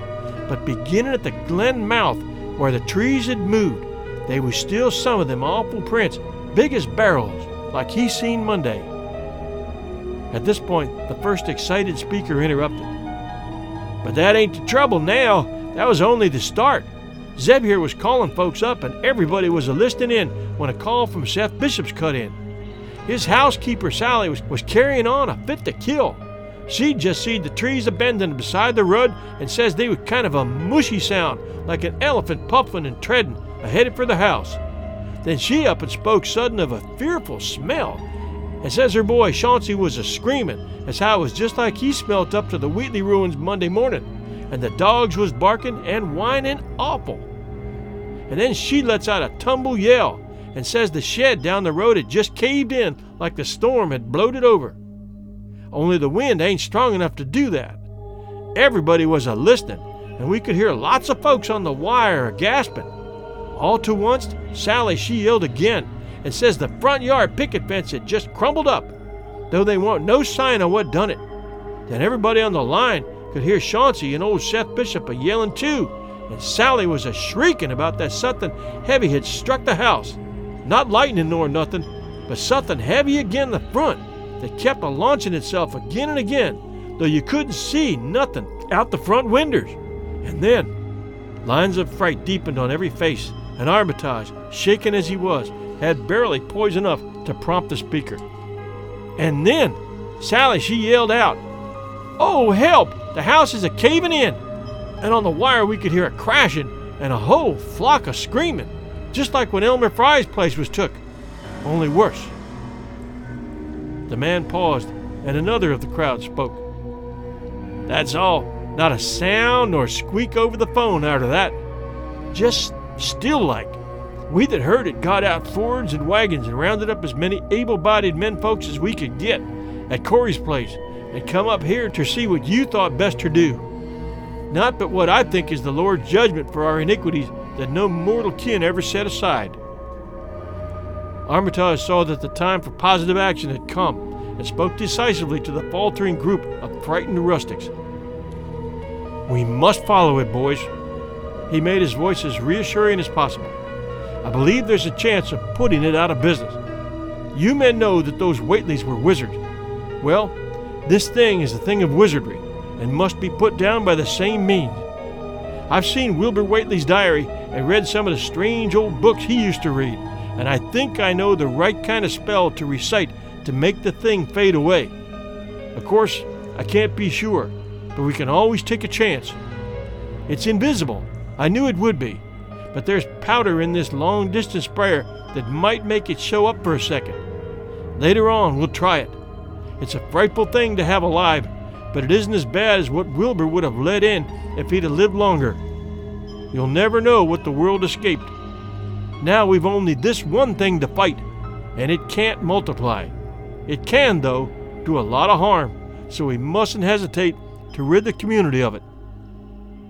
But beginning at the glen mouth where the trees had moved, they was still some of them awful prints, big as barrels, like he seen Monday. At this point, the first excited speaker interrupted. But that ain't the trouble now. That was only the start. Zeb here was calling folks up, and everybody was a listening in when a call from Seth Bishop's cut in. His housekeeper Sally was, was carrying on a fit to kill. She'd just seen the trees a beside the road and says they were kind of a mushy sound, like an elephant puffing and treading, aheaded for the house. Then she up and spoke sudden of a fearful smell, and says her boy Chauncey was a screaming, as how it was just like he smelt up to the Whately ruins Monday morning, and the dogs was barking and whining awful. And then she lets out a tumble yell and says the shed down the road had just caved in like the storm had blowed it over. Only the wind ain't strong enough to do that. Everybody was a listening, and we could hear lots of folks on the wire a gasping. All to once, Sally she yelled again and says the front yard picket fence had just crumbled up, though they want no sign of what done it. Then everybody on the line could hear Chauncey and old Seth Bishop a yelling too, and Sally was a shrieking about that something heavy had struck the house. Not lightning nor nothing, but something heavy again the front that kept a launching itself again and again, though you couldn't see nothing out the front winders. And then, lines of fright deepened on every face, and Armitage, shaken as he was, had barely poise enough to prompt the speaker. And then, Sally, she yelled out, Oh, help! The house is a caving in! And on the wire, we could hear a crashing and a whole flock of screaming just like when Elmer Fry's place was took, only worse. The man paused, and another of the crowd spoke. That's all. Not a sound nor squeak over the phone out of that. Just still like. We that heard it got out Fords and wagons and rounded up as many able bodied men folks as we could get at Corey's place and come up here to see what you thought best to do. Not but what I think is the Lord's judgment for our iniquities that no mortal kin ever set aside. Armitage saw that the time for positive action had come and spoke decisively to the faltering group of frightened rustics. We must follow it, boys. He made his voice as reassuring as possible. I believe there's a chance of putting it out of business. You men know that those Whateleys were wizards. Well, this thing is a thing of wizardry and must be put down by the same means. I've seen Wilbur Whately's diary and read some of the strange old books he used to read, and I think I know the right kind of spell to recite to make the thing fade away. Of course, I can't be sure, but we can always take a chance. It's invisible. I knew it would be, but there's powder in this long distance sprayer that might make it show up for a second. Later on, we'll try it. It's a frightful thing to have alive, but it isn't as bad as what Wilbur would have let in if he'd have lived longer. You'll never know what the world escaped. Now we've only this one thing to fight, and it can't multiply. It can, though, do a lot of harm, so we mustn't hesitate to rid the community of it.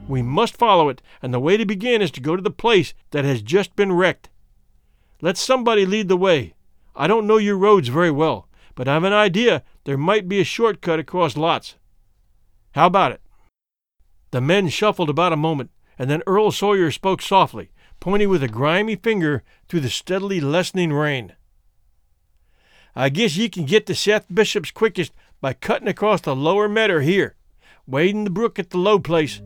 We must follow it, and the way to begin is to go to the place that has just been wrecked. Let somebody lead the way. I don't know your roads very well, but I've an idea there might be a shortcut across lots. How about it? The men shuffled about a moment, and then Earl Sawyer spoke softly, pointing with a grimy finger through the steadily lessening rain. I guess ye can get to Seth Bishop's quickest by cutting across the lower meadow here, wading the brook at the low place,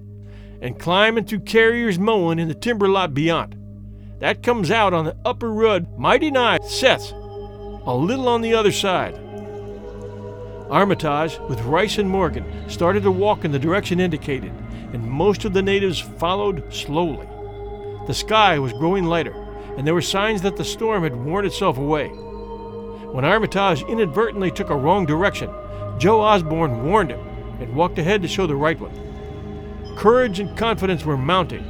and climbing through Carrier's mowing in the timber lot beyond. That comes out on the upper road mighty nigh Seth's, a little on the other side. Armitage, with Rice and Morgan, started to walk in the direction indicated, and most of the natives followed slowly. The sky was growing lighter, and there were signs that the storm had worn itself away. When Armitage inadvertently took a wrong direction, Joe Osborne warned him and walked ahead to show the right one. Courage and confidence were mounting,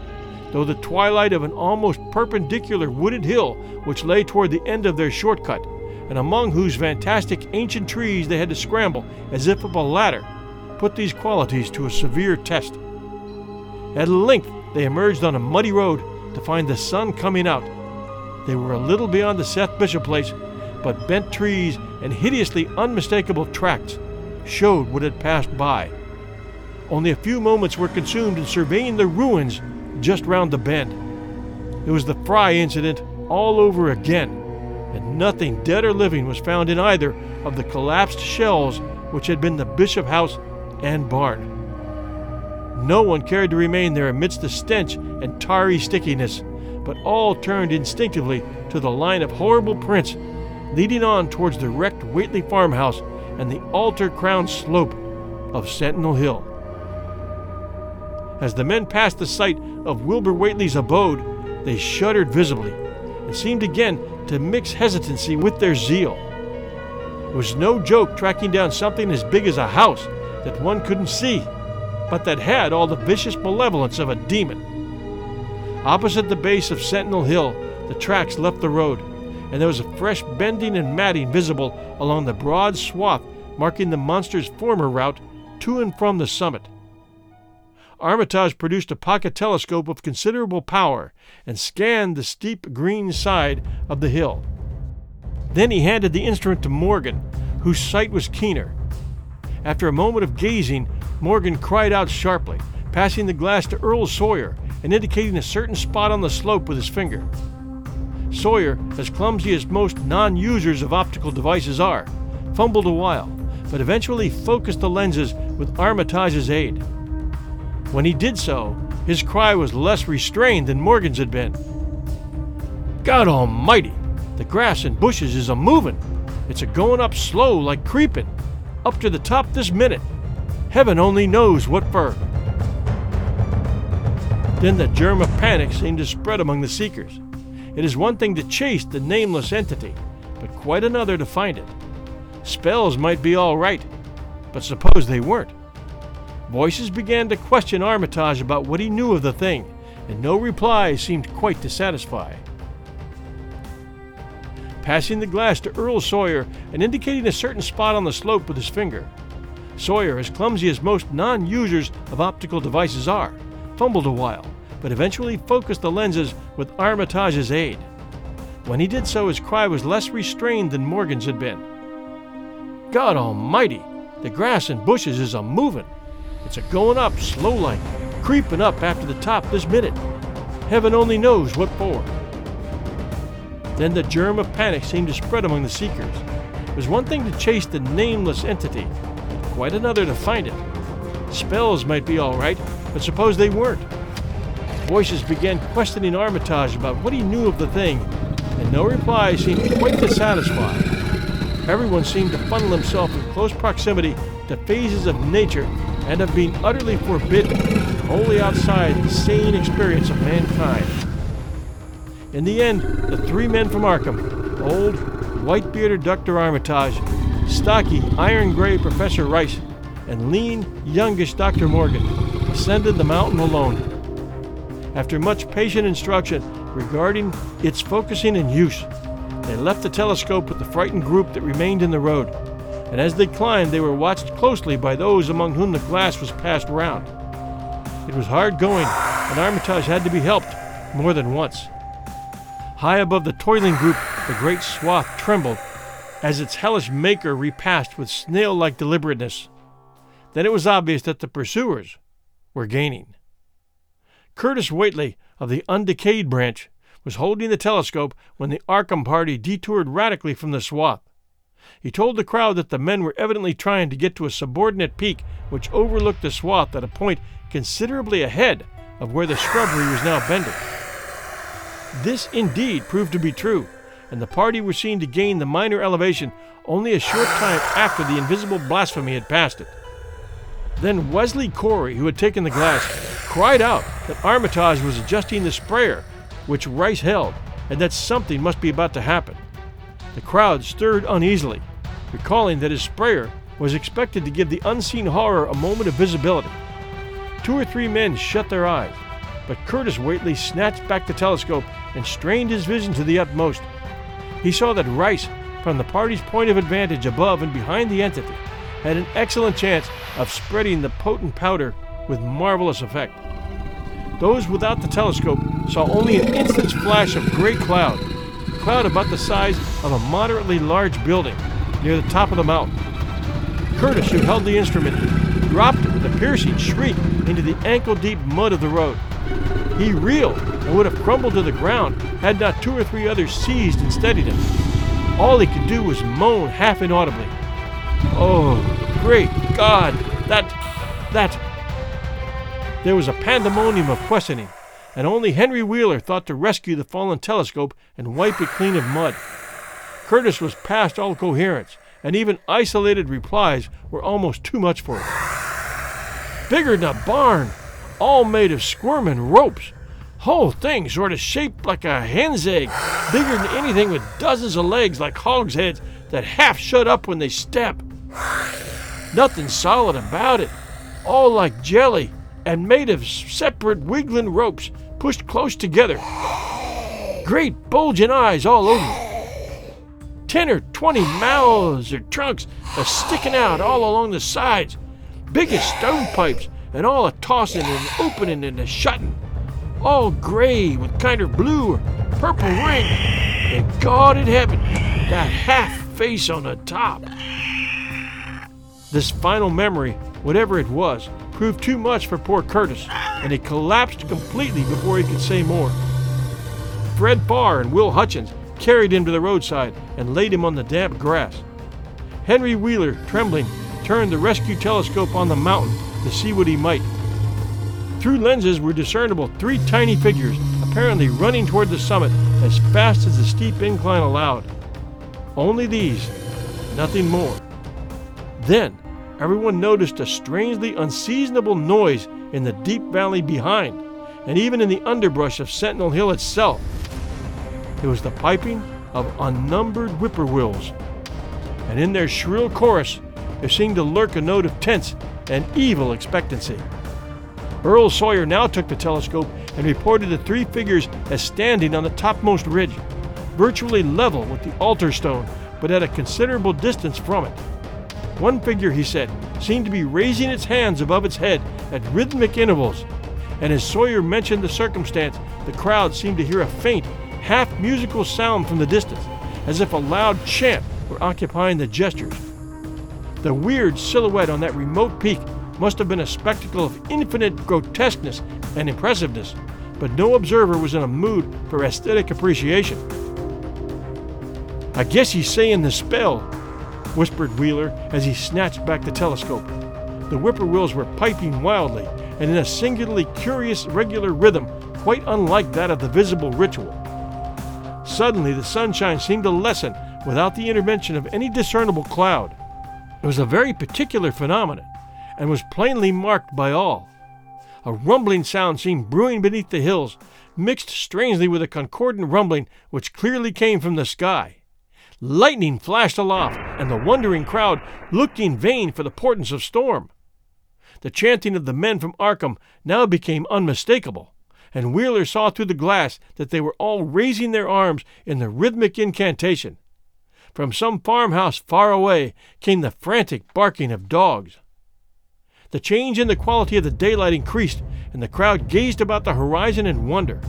though the twilight of an almost perpendicular wooded hill which lay toward the end of their shortcut and among whose fantastic ancient trees they had to scramble as if up a ladder, put these qualities to a severe test. At length, they emerged on a muddy road to find the sun coming out. They were a little beyond the Seth Bishop place, but bent trees and hideously unmistakable tracks showed what had passed by. Only a few moments were consumed in surveying the ruins just round the bend. It was the Fry incident all over again, and nothing dead or living was found in either of the collapsed shells which had been the Bishop house and barn. No one cared to remain there amidst the stench and tarry stickiness, but all turned instinctively to the line of horrible prints leading on towards the wrecked Whately farmhouse and the altar crowned slope of Sentinel Hill. As the men passed the site of Wilbur Whately's abode, they shuddered visibly and seemed again to mix hesitancy with their zeal. It was no joke tracking down something as big as a house that one couldn't see, but that had all the vicious malevolence of a demon. Opposite the base of Sentinel Hill, the tracks left the road, and there was a fresh bending and matting visible along the broad swath marking the monster's former route to and from the summit. Armitage produced a pocket telescope of considerable power and scanned the steep green side of the hill. Then he handed the instrument to Morgan, whose sight was keener. After a moment of gazing, Morgan cried out sharply, passing the glass to Earl Sawyer and indicating a certain spot on the slope with his finger. Sawyer, as clumsy as most non users of optical devices are, fumbled a while, but eventually focused the lenses with Armitage's aid. When he did so, his cry was less restrained than Morgan's had been. God Almighty! The grass and bushes is a movin'. It's a goin' up slow like creepin'. Up to the top this minute. Heaven only knows what fur. Then the germ of panic seemed to spread among the seekers. It is one thing to chase the nameless entity, but quite another to find it. Spells might be all right, but suppose they weren't. Voices began to question Armitage about what he knew of the thing, and no reply seemed quite to satisfy. Passing the glass to Earl Sawyer and indicating a certain spot on the slope with his finger, Sawyer, as clumsy as most non users of optical devices are, fumbled a while, but eventually focused the lenses with Armitage's aid. When he did so, his cry was less restrained than Morgan's had been. God Almighty! The grass and bushes is a movin'. It's a goin' up slow like, creepin' up after the top this minute. Heaven only knows what for. Then the germ of panic seemed to spread among the seekers. It was one thing to chase the nameless entity, quite another to find it. Spells might be all right, but suppose they weren't. Voices began questioning Armitage about what he knew of the thing, and no reply seemed quite to satisfy. Everyone seemed to funnel himself in close proximity to phases of nature and of being utterly forbidden, wholly outside the sane experience of mankind. In the end, the three men from Arkham old, white bearded Dr. Armitage, stocky, iron gray Professor Rice, and lean, youngish Dr. Morgan ascended the mountain alone. After much patient instruction regarding its focusing and use, they left the telescope with the frightened group that remained in the road and as they climbed, they were watched closely by those among whom the glass was passed round. It was hard going, and Armitage had to be helped more than once. High above the toiling group, the great swath trembled as its hellish maker repassed with snail like deliberateness. Then it was obvious that the pursuers were gaining. Curtis Whately of the undecayed branch was holding the telescope when the Arkham party detoured radically from the swath. He told the crowd that the men were evidently trying to get to a subordinate peak which overlooked the swath at a point considerably ahead of where the shrubbery was now bending. This indeed proved to be true, and the party were seen to gain the minor elevation only a short time after the invisible blasphemy had passed it. Then Wesley Corey, who had taken the glass, cried out that Armitage was adjusting the sprayer which Rice held, and that something must be about to happen. The crowd stirred uneasily, recalling that his sprayer was expected to give the unseen horror a moment of visibility. Two or three men shut their eyes, but Curtis Whately snatched back the telescope and strained his vision to the utmost. He saw that Rice, from the party's point of advantage above and behind the entity, had an excellent chance of spreading the potent powder with marvelous effect. Those without the telescope saw only an instant's flash of gray cloud, cloud about the size of a moderately large building near the top of the mountain. Curtis, who held the instrument, dropped it with a piercing shriek into the ankle deep mud of the road. He reeled and would have crumbled to the ground had not two or three others seized and steadied him. All he could do was moan half inaudibly. Oh, great God! That. that. There was a pandemonium of questioning, and only Henry Wheeler thought to rescue the fallen telescope and wipe it clean of mud. Curtis was past all coherence, and even isolated replies were almost too much for him. Bigger than a barn, all made of squirming ropes. Whole thing sort of shaped like a hen's egg, bigger than anything with dozens of legs like hogs' heads that half shut up when they step. Nothing solid about it, all like jelly and made of separate wiggling ropes pushed close together. Great bulging eyes all over. Ten or twenty mouths or trunks are sticking out all along the sides, big as stovepipes, and all a tossing and opening and a shutting all gray with kind of blue or purple ring. And God in heaven, that half face on the top. This final memory, whatever it was, proved too much for poor Curtis, and he collapsed completely before he could say more. Fred Farr and Will Hutchins carried him to the roadside and laid him on the damp grass. Henry Wheeler, trembling, turned the rescue telescope on the mountain to see what he might. Through lenses were discernible three tiny figures, apparently running toward the summit as fast as the steep incline allowed. Only these, nothing more. Then, everyone noticed a strangely unseasonable noise in the deep valley behind, and even in the underbrush of Sentinel Hill itself. It was the piping of unnumbered whippoorwills, and in their shrill chorus there seemed to lurk a note of tense and evil expectancy. Earl Sawyer now took the telescope and reported the three figures as standing on the topmost ridge, virtually level with the altar stone, but at a considerable distance from it. One figure, he said, seemed to be raising its hands above its head at rhythmic intervals, and as Sawyer mentioned the circumstance, the crowd seemed to hear a faint, half musical sound from the distance, as if a loud chant were occupying the gestures. The weird silhouette on that remote peak must have been a spectacle of infinite grotesqueness and impressiveness, but no observer was in a mood for aesthetic appreciation. I guess he's saying the spell, whispered Wheeler as he snatched back the telescope. The whippoorwills were piping wildly and in a singularly curious, regular rhythm, quite unlike that of the visible ritual. Suddenly, the sunshine seemed to lessen without the intervention of any discernible cloud. It was a very particular phenomenon, and was plainly marked by all. A rumbling sound seemed brewing beneath the hills, mixed strangely with a concordant rumbling which clearly came from the sky. Lightning flashed aloft, and the wondering crowd looked in vain for the portents of storm. The chanting of the men from Arkham now became unmistakable, and Wheeler saw through the glass that they were all raising their arms in the rhythmic incantation. From some farmhouse far away came the frantic barking of dogs. The change in the quality of the daylight increased, and the crowd gazed about the horizon in wonder.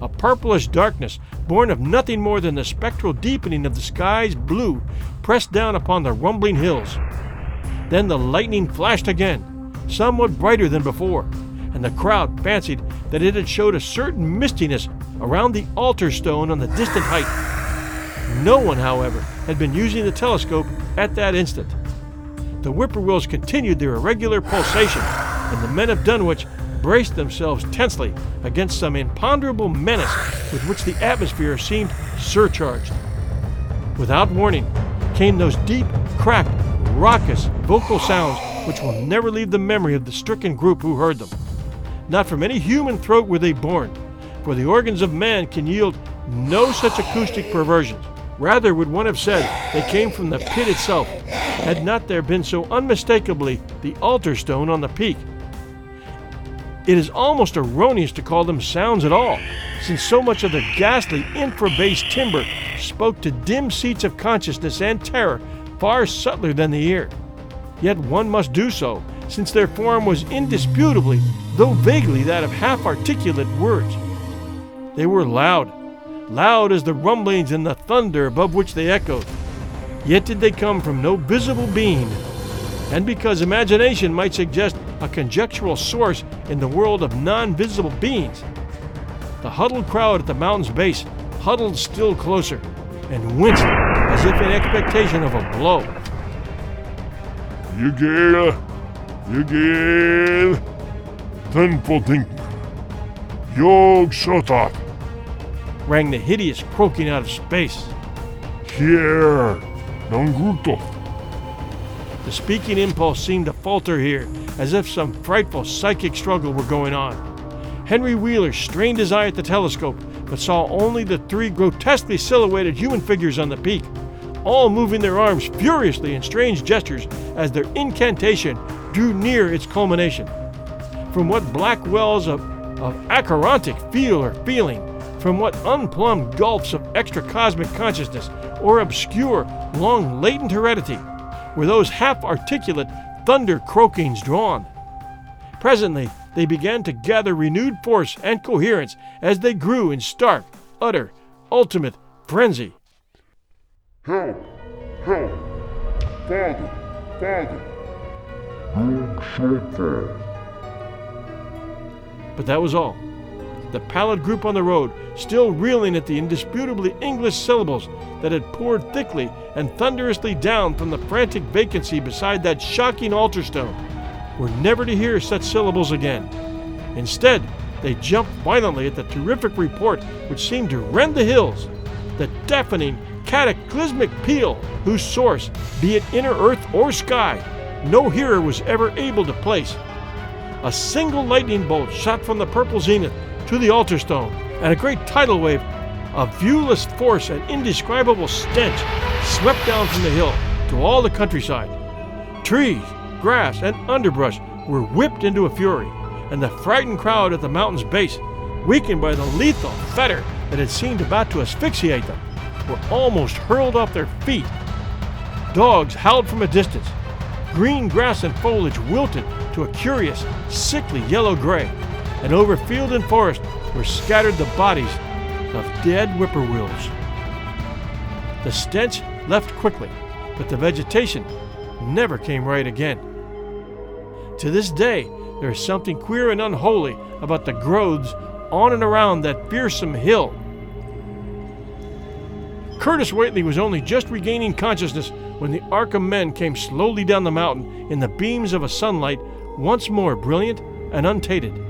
A purplish darkness, born of nothing more than the spectral deepening of the sky's blue, pressed down upon the rumbling hills. Then the lightning flashed again, somewhat brighter than before, and the crowd fancied that it had showed a certain mistiness around the altar stone on the distant height. No one, however, had been using the telescope at that instant. The whippoorwills continued their irregular pulsation, and the men of Dunwich braced themselves tensely against some imponderable menace with which the atmosphere seemed surcharged. Without warning came those deep, cracked, raucous vocal sounds which will never leave the memory of the stricken group who heard them. Not from any human throat were they born, for the organs of man can yield no such acoustic perversions. Rather would one have said they came from the pit itself, had not there been so unmistakably the altar stone on the peak. It is almost erroneous to call them sounds at all, since so much of the ghastly infra-bass timbre spoke to dim seats of consciousness and terror far subtler than the ear. Yet one must do so, since their form was indisputably, though vaguely, that of half articulate words. They were loud, loud as the rumblings and the thunder above which they echoed. Yet did they come from no visible being, and because imagination might suggest a conjectural source in the world of non visible beings, the huddled crowd at the mountain's base huddled still closer and winced as if in expectation of a blow. Jegel, Jegel, ten ting. Yog Sothoth, rang the hideous croaking out of space. here, Nangruto. The speaking impulse seemed to falter here, as if some frightful psychic struggle were going on. Henry Wheeler strained his eye at the telescope, but saw only the three grotesquely silhouetted human figures on the peak, all moving their arms furiously in strange gestures as their incantation drew near its culmination. From what black wells of, of acherontic feel or feeling, from what unplumbed gulfs of extracosmic consciousness or obscure, long latent heredity were those half articulate thunder croakings drawn. Presently, they began to gather renewed force and coherence as they grew in stark, utter, ultimate frenzy. Help, help, Father, Father. Sothoth. But that was all. The pallid group on the road, still reeling at the indisputably English syllables that had poured thickly and thunderously down from the frantic vacancy beside that shocking altar stone, were never to hear such syllables again. Instead, they jumped violently at the terrific report which seemed to rend the hills, the deafening, cataclysmic peal whose source, be it inner earth or sky, no hearer was ever able to place. A single lightning bolt shot from the purple zenith to the altar stone, and a great tidal wave of viewless force and indescribable stench swept down from the hill to all the countryside. Trees, grass, and underbrush were whipped into a fury, and the frightened crowd at the mountain's base, weakened by the lethal foetor that had seemed about to asphyxiate them, were almost hurled off their feet. Dogs howled from a distance. Green grass and foliage wilted to a curious, sickly yellow gray, and over field and forest were scattered the bodies of dead whippoorwills. The stench left quickly, but the vegetation never came right again. To this day, there is something queer and unholy about the growths on and around that fearsome hill. Curtis Whately was only just regaining consciousness when the Arkham men came slowly down the mountain in the beams of a sunlight once more brilliant and untainted.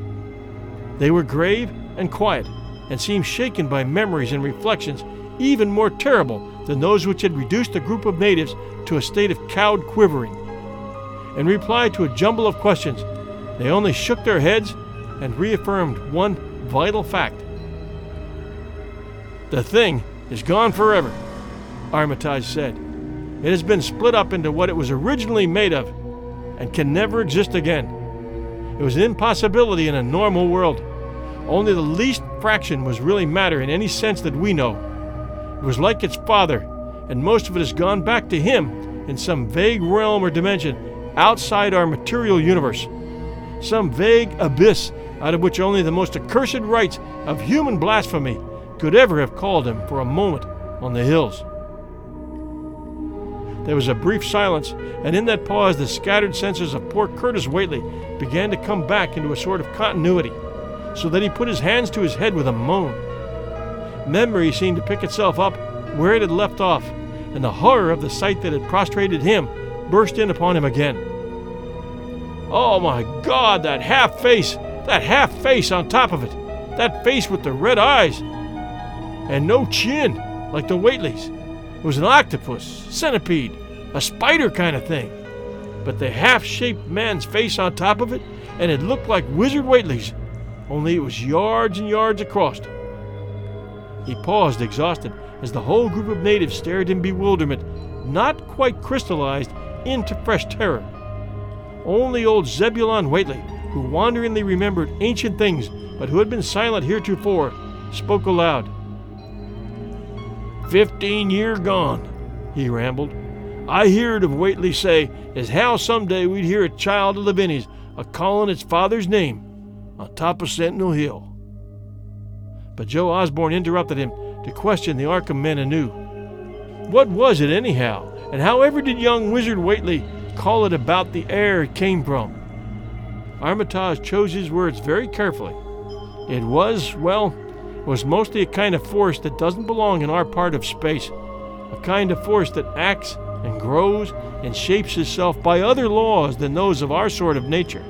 They were grave and quiet, and seemed shaken by memories and reflections even more terrible than those which had reduced the group of natives to a state of cowed quivering. In reply to a jumble of questions, they only shook their heads and reaffirmed one vital fact. The thing is gone forever, Armitage said. It has been split up into what it was originally made of and can never exist again. It was an impossibility in a normal world. Only the least fraction was really matter in any sense that we know. It was like its father, and most of it has gone back to him in some vague realm or dimension outside our material universe. Some vague abyss out of which only the most accursed rites of human blasphemy could ever have called him for a moment on the hills. There was a brief silence, and in that pause, the scattered senses of poor Curtis Whately began to come back into a sort of continuity, so that he put his hands to his head with a moan. Memory seemed to pick itself up where it had left off, and the horror of the sight that had prostrated him burst in upon him again. Oh my God, that half face! That half face on top of it! That face with the red eyes! And no chin, like the Whateleys. It was an octopus, centipede, a spider kind of thing. But the half shaped man's face on top of it, and it looked like Wizard Whately's, only it was yards and yards across. He paused, exhausted, as the whole group of natives stared in bewilderment, not quite crystallized into fresh terror. Only old Zebulon Whately, who wanderingly remembered ancient things but who had been silent heretofore, spoke aloud. Fifteen year gone, he rambled. I heerd of Whately say as how someday we'd hear a child of the Vinnies a calling its father's name on top of Sentinel Hill. But Joe Osborne interrupted him to question the Arkham men anew. What was it, anyhow, and however did young Wizard Whately call it about the air it came from? Armitage chose his words very carefully. It was, well, was mostly a kind of force that doesn't belong in our part of space, a kind of force that acts and grows and shapes itself by other laws than those of our sort of nature.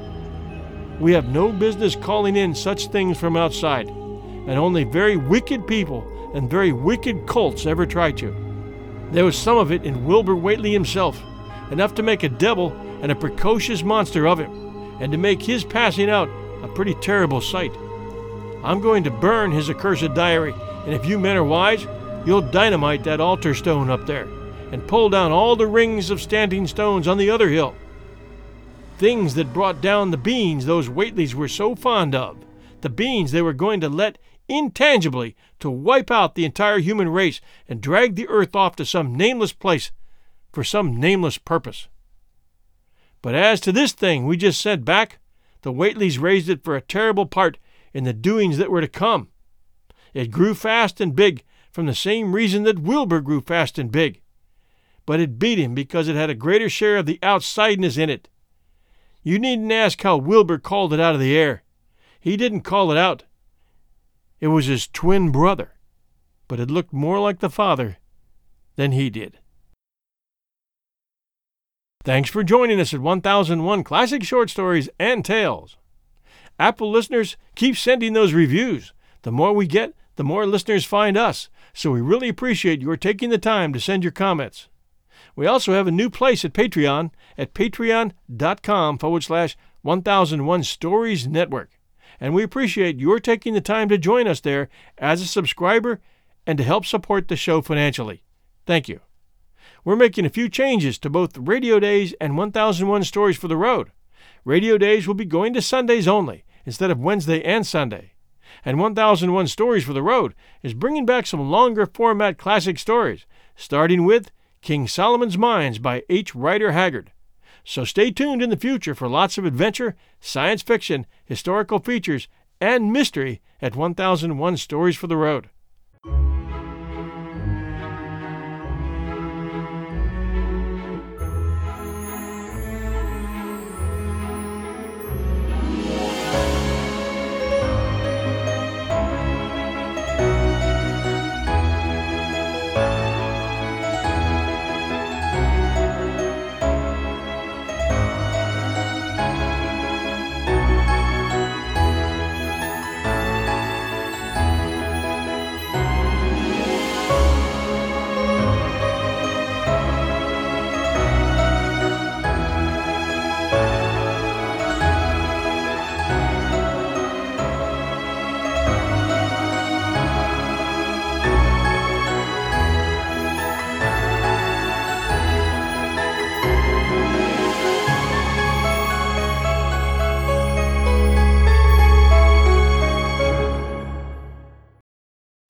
We have no business calling in such things from outside, and only very wicked people and very wicked cults ever try to. There was some of it in Wilbur Whately himself, enough to make a devil and a precocious monster of him, and to make his passing out a pretty terrible sight. I'm going to burn his accursed diary, and if you men are wise, you'll dynamite that altar stone up there and pull down all the rings of standing stones on the other hill. Things that brought down the beans those Whateleys were so fond of, the beans they were going to let intangibly to wipe out the entire human race and drag the earth off to some nameless place for some nameless purpose. But as to this thing we just sent back, the Whateleys raised it for a terrible part in the doings that were to come. It grew fast and big from the same reason that Wilbur grew fast and big. But it beat him because it had a greater share of the outsideness in it. You needn't ask how Wilbur called it out of the air. He didn't call it out. It was his twin brother, but it looked more like the father than he did. Thanks for joining us at 1001 Classic Short Stories and Tales. Apple listeners, keep sending those reviews. The more we get, the more listeners find us, so we really appreciate your taking the time to send your comments. We also have a new place at Patreon at patreon.com forward slash 1001 Stories Network. And we appreciate your taking the time to join us there as a subscriber and to help support the show financially. Thank you. We're making a few changes to both Radio Days and 1001 Stories for the Road. Radio Days will be going to Sundays only, instead of Wednesday and Sunday. And 1001 Stories for the Road is bringing back some longer format classic stories, starting with King Solomon's Mines by H. Rider Haggard. So stay tuned in the future for lots of adventure, science fiction, historical features, and mystery at 1001 Stories for the Road.